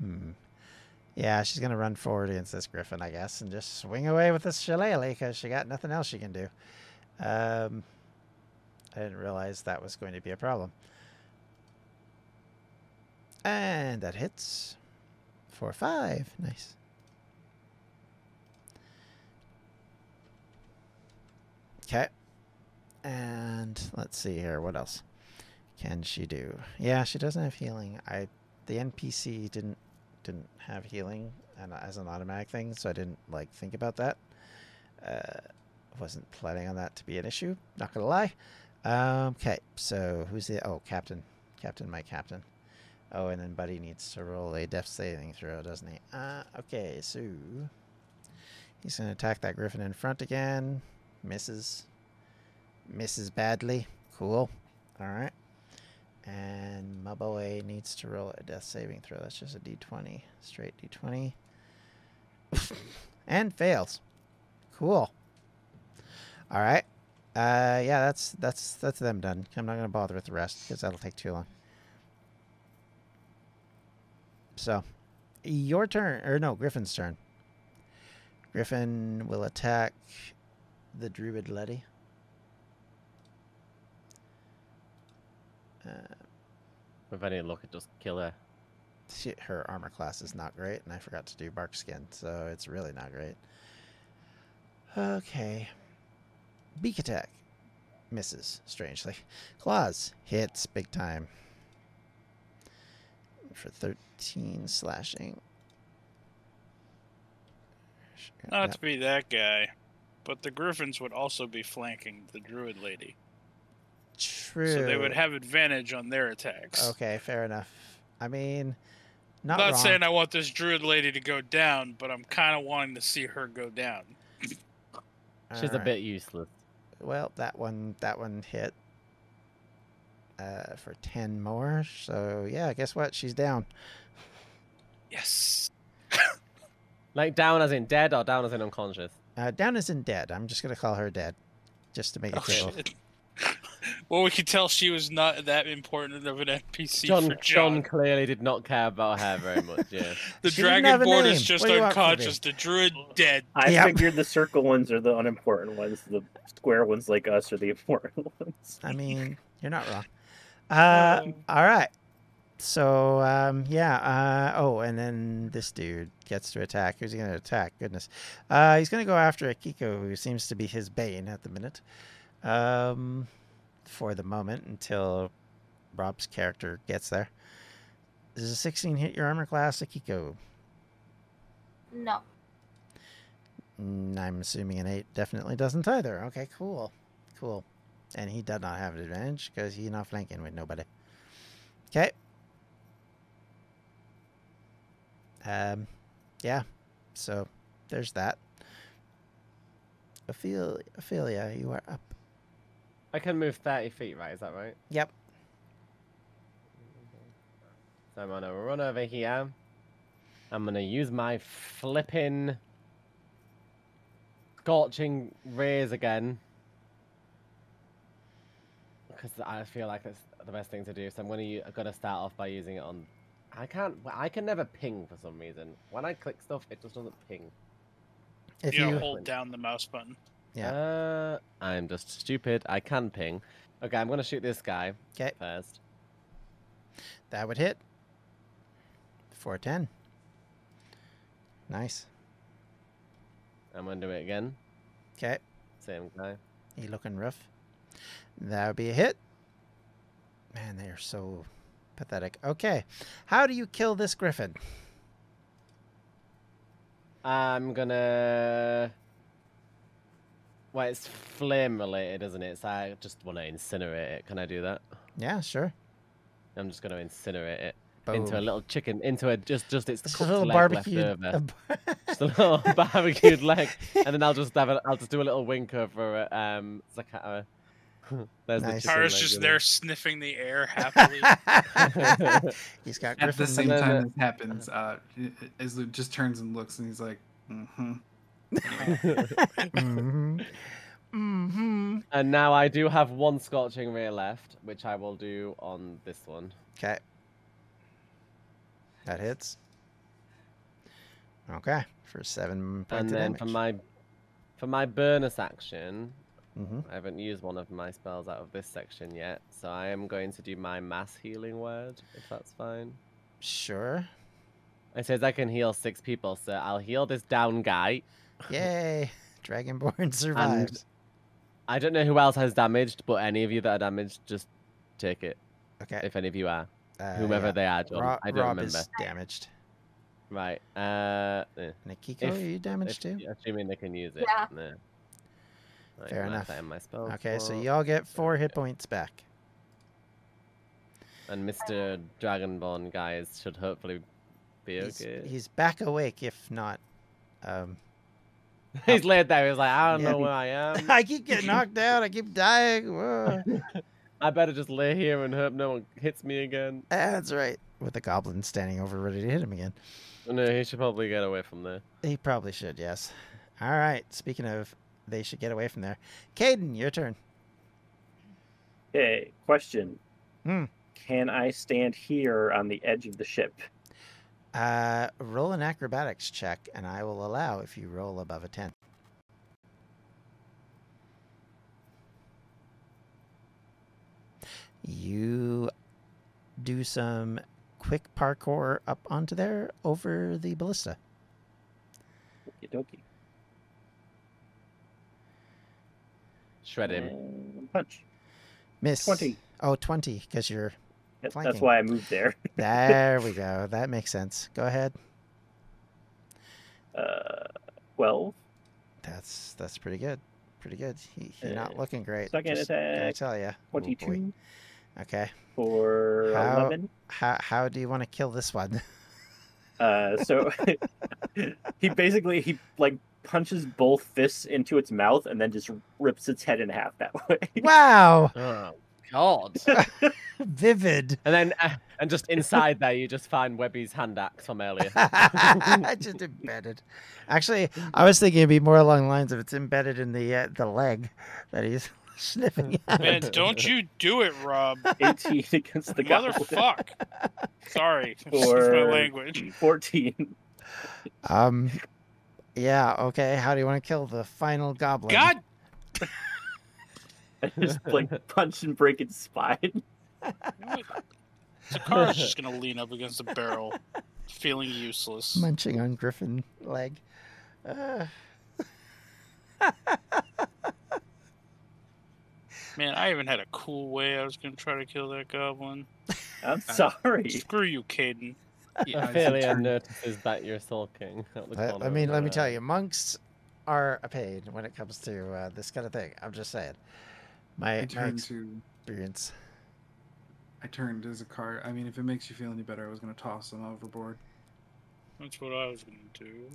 hmm. Yeah, she's going to run forward against this griffin, I guess, and just swing away with this shillelagh because she got nothing else she can do. Um, I didn't realize that was going to be a problem. And that hits Four, five. Nice. Okay. And let's see here. What else can she do? Yeah, she doesn't have healing. I the NPC didn't didn't have healing and as an automatic thing, so I didn't like think about that. Uh, wasn't planning on that to be an issue. Not gonna lie. Um, okay, so who's the oh captain? Captain, my captain. Oh, and then Buddy needs to roll a death saving throw, doesn't he? Uh, okay, so he's gonna attack that griffin in front again. Misses. Misses badly. Cool. All right. And my boy needs to roll a death saving throw. That's just a d20. Straight d20. and fails. Cool. All right. Uh, yeah, that's that's that's them done. I'm not gonna bother with the rest because that'll take too long. So, your turn, or no, Griffin's turn. Griffin will attack the druid lady. Uh, With any luck, it just kill her. she, her armor class is not great, and I forgot to do bark skin, so it's really not great. Okay. Beak attack. Misses, strangely. Claws. Hits big time. For 13 slashing. Not yep. to be that guy, but the Griffins would also be flanking the Druid lady, True. so they would have advantage on their attacks. Okay, fair enough. I mean, I'm not, not wrong. saying I want this Druid lady to go down, but I'm kind of wanting to see her go down. She's a bit useless. Well, that one that one hit uh, for ten more. So yeah, guess what? She's down. Yes. Like down as in dead or down as in unconscious. Uh, down isn't dead. I'm just gonna call her dead, just to make it Oh, safe. shit. Well, we could tell she was not that important of an NPC John, for John John. clearly did not care about her very much. Yeah. The She didn't have a Dragonborn is just What do you want from me? unconscious. The Druid dead. I Yep. figured the circle ones are the unimportant ones. The square ones like us are the important ones. I mean, you're not wrong. Uh, Um, all right. So um, yeah. Uh, oh, and then this dude gets to attack. Who's he gonna attack? Goodness. Uh, he's gonna go after Akiko, who seems to be his bane at the minute. Um, for the moment until Rob's character gets there. Does a 16 hit your armor class, Akiko? No. Mm, I'm assuming an 8 definitely doesn't either. Okay, cool. Cool. And he does not have an advantage because he's not flanking with nobody. Okay. Um, yeah. So there's that. Ophelia, Ophelia, you are up. I can move 30 feet, right? Is that right? Yep. So I'm gonna run over here. I'm gonna use my flipping scorching rays again. because I feel like it's the best thing to do. So I'm gonna u- I'm gonna start off by using it on. I can't. I can never ping for some reason. When I click stuff, it just doesn't ping. If you you, hold down the mouse button. Yeah. Uh, I'm just stupid. I can ping. Okay, I'm gonna shoot this guy okay, first. that would hit. 410. Nice. I'm gonna do it again. Okay, Same guy. he looking rough. That would be a hit. Man, they are so pathetic. Okay, how do you kill this griffin? I'm gonna. Well, it's flame related, isn't it? So I just want to incinerate it. Can I do that? Yeah, sure. I'm just gonna incinerate it into a little chicken, into a just just its Just a cooked little leg barbecue. left over. just a little barbecued leg, and then I'll just have a, I'll just do a little wink over at um Zakara. There's Nice. the chicken Kara's leg, just you there sniffing the air happily. He's got At the same time this happens, uh, Islu just turns and looks, and he's like, "Mm-hmm." Mm-hmm. Mm-hmm. and now I do have one scorching ray left, which I will do on this one. Okay. That hits. Okay, for seven points and then damage. for my for my bonus action, hmm I haven't used one of my spells out of this section yet, so I am going to do my mass healing word, if that's fine. Sure. It says I can heal six people, so I'll heal this down guy. Yay! Dragonborn survives. I don't know who else has damaged, but any of you that are damaged, just take it. okay. If any of you are, uh, whomever yeah. they are, John. Rob, I don't Rob remember. is damaged. Right. Uh, eh, Nikiko, If- are you damaged if- too? Assuming they can use it. Yeah. Nah. Right, Fair enough. that in my spell Okay, so y'all get four hit points back. And Mr. Dragonborn guys should hopefully be He's, okay. he's back awake, if not. Um, He's laid there. He's like, I don't Yeah. know where I am. I keep getting knocked out. I keep dying. I better just lay here and hope no one hits me again. That's right. With the goblin standing over, ready to hit him again. No, he should probably get away from there. He probably should, yes. All right. Speaking of, they should get away from there. Caden, your turn. Okay, question. Hmm. Can I stand here on the edge of the ship? Uh, roll an acrobatics check, and I will allow if you roll above a 10. You do some quick parkour up onto there over the ballista. Okie dokie. Shred him. And punch. Miss. 20. Oh, 20, because you're. Yep, Flanking. That's why I moved there. There we go. That makes sense. Go ahead. Uh, 12. That's that's pretty good. Pretty good. He, you're not Uh, looking great. second just gotta attack, tell you. 22 Okay. for How- 11. How how do you want to kill this one? Uh, so he basically he like punches both fists into its mouth and then just rips its head in half that way. wow. Oh, God. Vivid. and then, uh, and just inside there, you just find Webby's hand axe from earlier. I just embedded. Actually, I was thinking it'd be more along the lines of it's embedded in the uh, the leg that he's sniffing. at. Man, don't you do it, Rob. 18 against the goblin. Motherfuck. Sorry. Excuse my language. 14. Um. Yeah. Okay. How do you want to kill the final goblin? God I just like punch and break its spine. Zakara's just gonna lean up against the barrel, feeling useless. Munching on Griffin leg. Uh, Man, I even had a cool way I was gonna try to kill that goblin. I'm sorry. Screw you, Caden. Yeah, I Ophelia turn- notices that you're sulking. I, I mean, let me tell you, monks are a pain when it comes to uh, this kind of thing. I'm just saying. My, I my turn to experience. I turned as a card. I mean, if it makes you feel any better, I was gonna toss them overboard. That's what I was gonna do.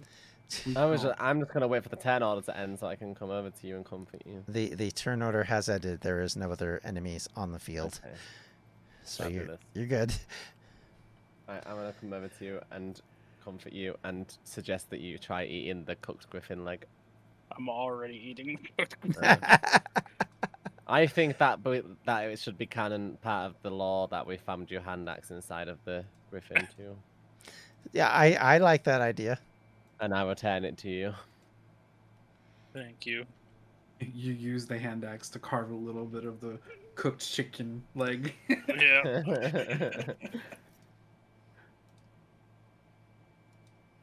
I was just, I'm just gonna wait for the turn order to end so I can come over to you and comfort you. The the turn order has ended. There is no other enemies on the field, Okay. so you're you're good. Right, I'm gonna come over to you and comfort you and suggest that you try eating the cooked griffin leg. I'm already eating. I think that but that it should be canon part of the lore that we found your hand axe inside of the griffin too, Yeah, I, I like that idea. and I return it to you. Thank you. You use the hand axe to carve a little bit of the cooked chicken leg. Yeah.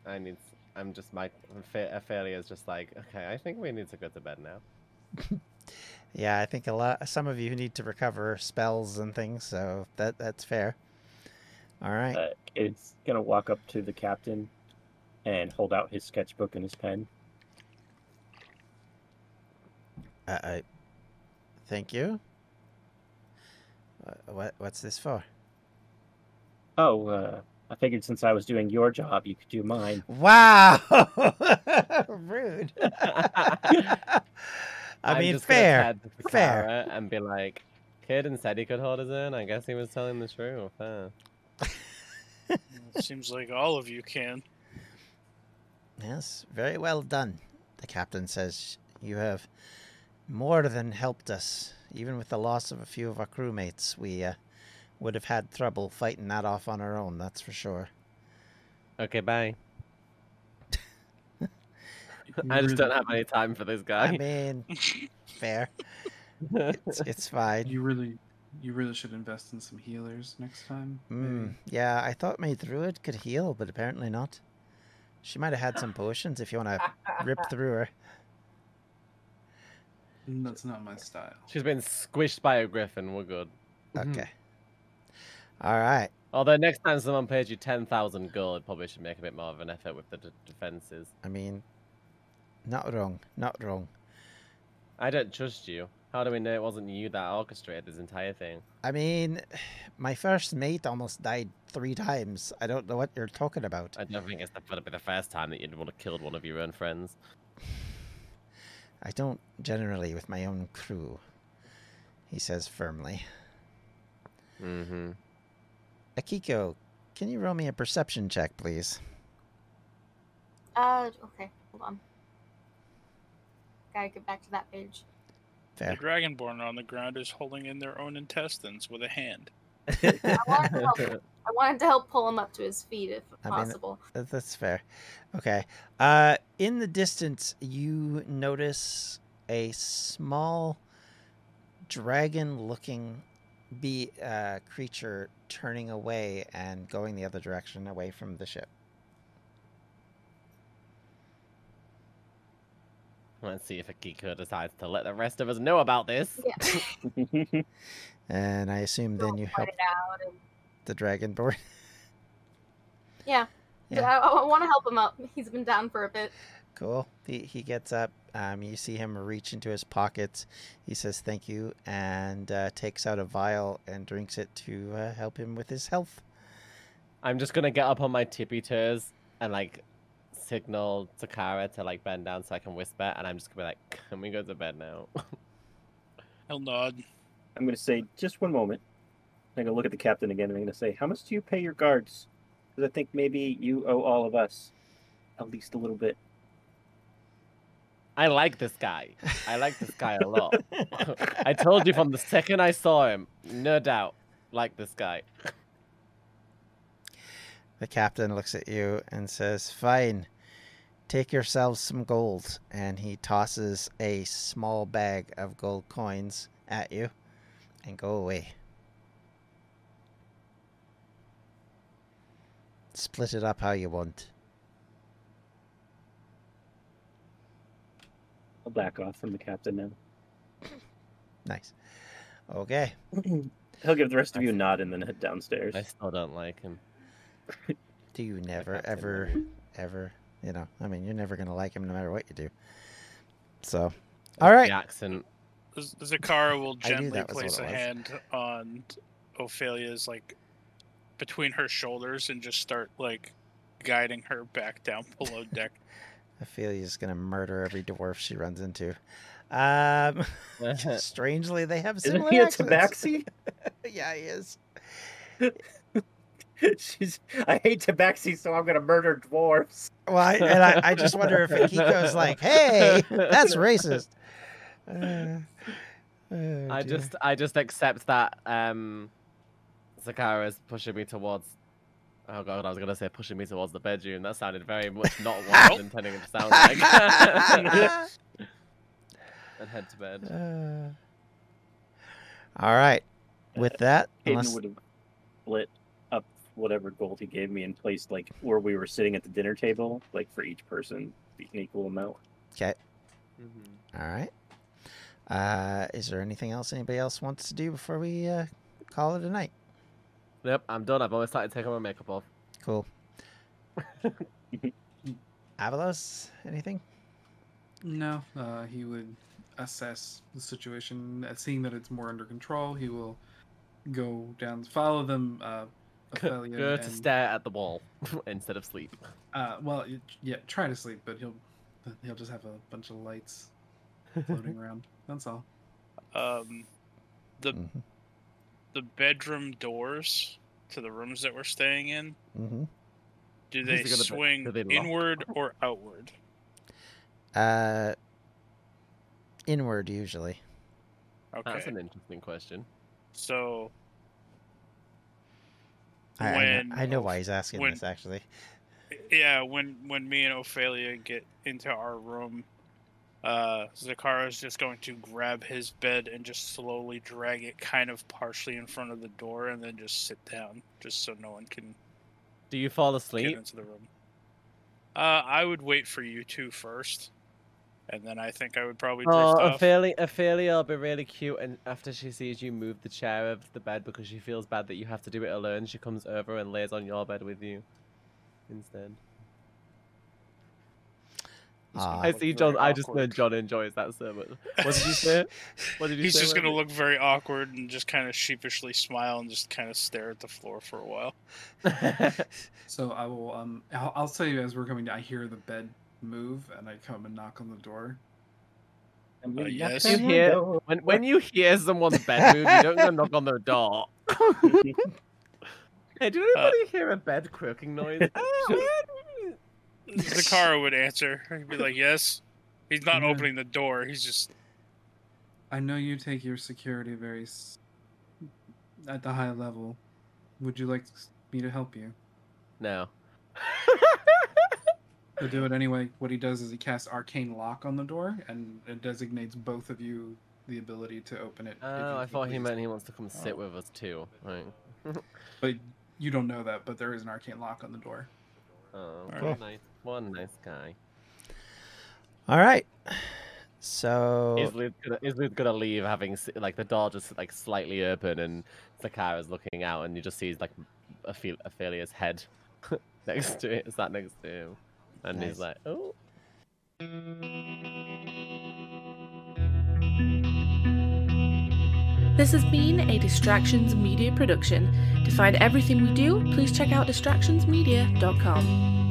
I need. I'm just my Ophelia is just like okay. I think we need to go to bed now. Yeah, I think a lot. Some of you need to recover spells and things, so that that's fair. All right. Uh, it's gonna walk up to the captain and hold out his sketchbook and his pen. Uh, I, thank you. Uh, what what's this for? Oh, uh, I figured since I was doing your job, you could do mine. Wow, rude. I I'm mean, just fair. head to fair. Kara And be like, Caden said he could hold his own. I guess he was telling the truth. Huh? Seems like all of you can. Yes, very well done. The captain says you have more than helped us. Even with the loss of a few of our crewmates, we uh, would have had trouble fighting that off on our own. That's for sure. Okay, bye. You I just really- don't have any time for this guy. I mean, fair. It's it's fine. You really, you really should invest in some healers next time. Mm, yeah, I thought my druid could heal, but apparently not. She might have had some potions if you want to rip through her. That's not my style. She's been squished by a griffin. We're good. Okay. All right. Although next time someone pays you ten thousand gold, probably should make a bit more of an effort with the d- defenses. I mean, not wrong. Not wrong. I don't trust you. How do we know it wasn't you that orchestrated this entire thing? I mean, my first mate almost died three times. I don't know what you're talking about. I don't think it's going to be the first time that you'd want to kill one of your own friends. I don't generally with my own crew, he says firmly. Mm-hmm. Akiko, can you roll me a perception check, please? Uh, okay, hold on. Gotta get back to that page. Fair. The dragonborn on the ground is holding in their own intestines with a hand. I wanted to help, I wanted to help pull him up to his feet if I mean, possible. That- That's fair. Okay. Uh, in the distance, you notice a small dragon-looking be uh, creature turning away and going the other direction, away from the ship. Let's see if Akiko decides to let the rest of us know about this. Yeah. And I assume then you help out and- the dragonborn. Yeah. Yeah. I, I want to help him up. He's been down for a bit. Cool. He, he gets up. Um, you see him reach into his pockets. He says thank you and uh, takes out a vial and drinks it to uh, help him with his health. I'm just gonna get up on my tippy toes and like signal to Kara to like bend down so I can whisper, and I'm just gonna be like, "Can we go to bed now?" He'll nod. I'm going to say, just one moment. I'm going to look at the captain again and I'm going to say, how much do you pay your guards? Because I think maybe you owe all of us at least a little bit. I like this guy. I like this guy a lot. I told you from the second I saw him, no doubt, like this guy. The captain looks at you and says, Fine, take yourselves some gold. And he tosses a small bag of gold coins at you and go away. Split it up how you want. I'll back off from the captain now. Nice. Okay. He'll give the rest of you a nod and then head downstairs. I still don't like him. Do you never, captain ever, ever, you know, I mean, you're never going to like him no matter what you do. So, all right. The accent. Z- Zakara will gently that was what place a hand on Ophelia's like between her shoulders and just start like guiding her back down below deck. Ophelia's going to murder every dwarf she runs into. Um, strangely, they have similar. Isn't similar he a accents. tabaxi? yeah, he is. She's. I hate tabaxi, so I'm gonna murder dwarves. Well, I, and I, I just wonder if Akiko's like, "Hey, that's racist." Uh, Oh, I just I just accept that um Zakara is pushing me towards Oh god, I was gonna say pushing me towards the bedroom. That sounded very much not what I was intending it to sound like. and head to bed. Uh, all right. With that, Hayden unless, would have split up whatever gold he gave me and placed like where we were sitting at the dinner table, like for each person, an equal amount. okay. Mhm. All right. Uh, is there anything else anybody else wants to do before we uh, call it a night? Yep, I'm done. I've always started taking my makeup off. Cool. Avalos, anything? No, uh, he would assess the situation. Uh, seeing that it's more under control, he will go down, follow them. Ophelia Go to and- stare at the wall instead of sleep. Uh, well, yeah, try to sleep, but he'll he'll just have a bunch of lights floating around. That's all. Um, the Mm-hmm. the bedroom doors to the rooms that we're staying in, Mm-hmm. do they it gonna swing do they inward or outward? Uh, inward usually. Okay, That's an interesting question. so I, I, know, I know why he's asking when- this actually. yeah, when when me and Ophelia get into our room, uh, Zakara's just going to grab his bed and just slowly drag it kind of partially in front of the door, and then just sit down, just so no one can Do you fall get asleep? into the room. Uh, I would wait for you two first, and then I think I would probably drift Oh, off. Ophelia, Ophelia will be really cute, and after she sees you move the chair over the bed because she feels bad that you have to do it alone, she comes over and lays on your bed with you instead. He's gonna Ah. I see John. I just know. John enjoys that so much. What did you say? What did you He's say? just gonna look very awkward and just kind of sheepishly smile and just kind of stare at the floor for a while. So I will. Um, I'll, I'll tell you as we're coming. To, I hear the bed move, and I come and knock on the door. And Uh, yes. You hear- when when you hear someone's bed move, you don't go knock on their door. hey, do Uh, anybody hear a bed croaking noise? Zakara would answer. He'd be like, "Yes." He's not Yeah. opening the door. He's just I know you take your security very s- at the high level. Would you like me to help you? no. He'll do it anyway. What he does is he casts arcane lock on the door, and it designates both of you the ability to open it. Oh, you I thought he meant he wants to come sit Oh. with us too. Right. But you don't know that, but there is an arcane lock on the door. Oh, Cool. what a nice, what a nice guy. All right. So Islu's gonna, Islu's gonna leave, having like the door just like slightly open, and Zakara's looking out, and you just see like Ophe- Ophelia's head next to it. Is that next to him, and Nice. he's like, "Oh, This has been a Distractions Media production. To find everything we do, please check out distractionsmedia.com.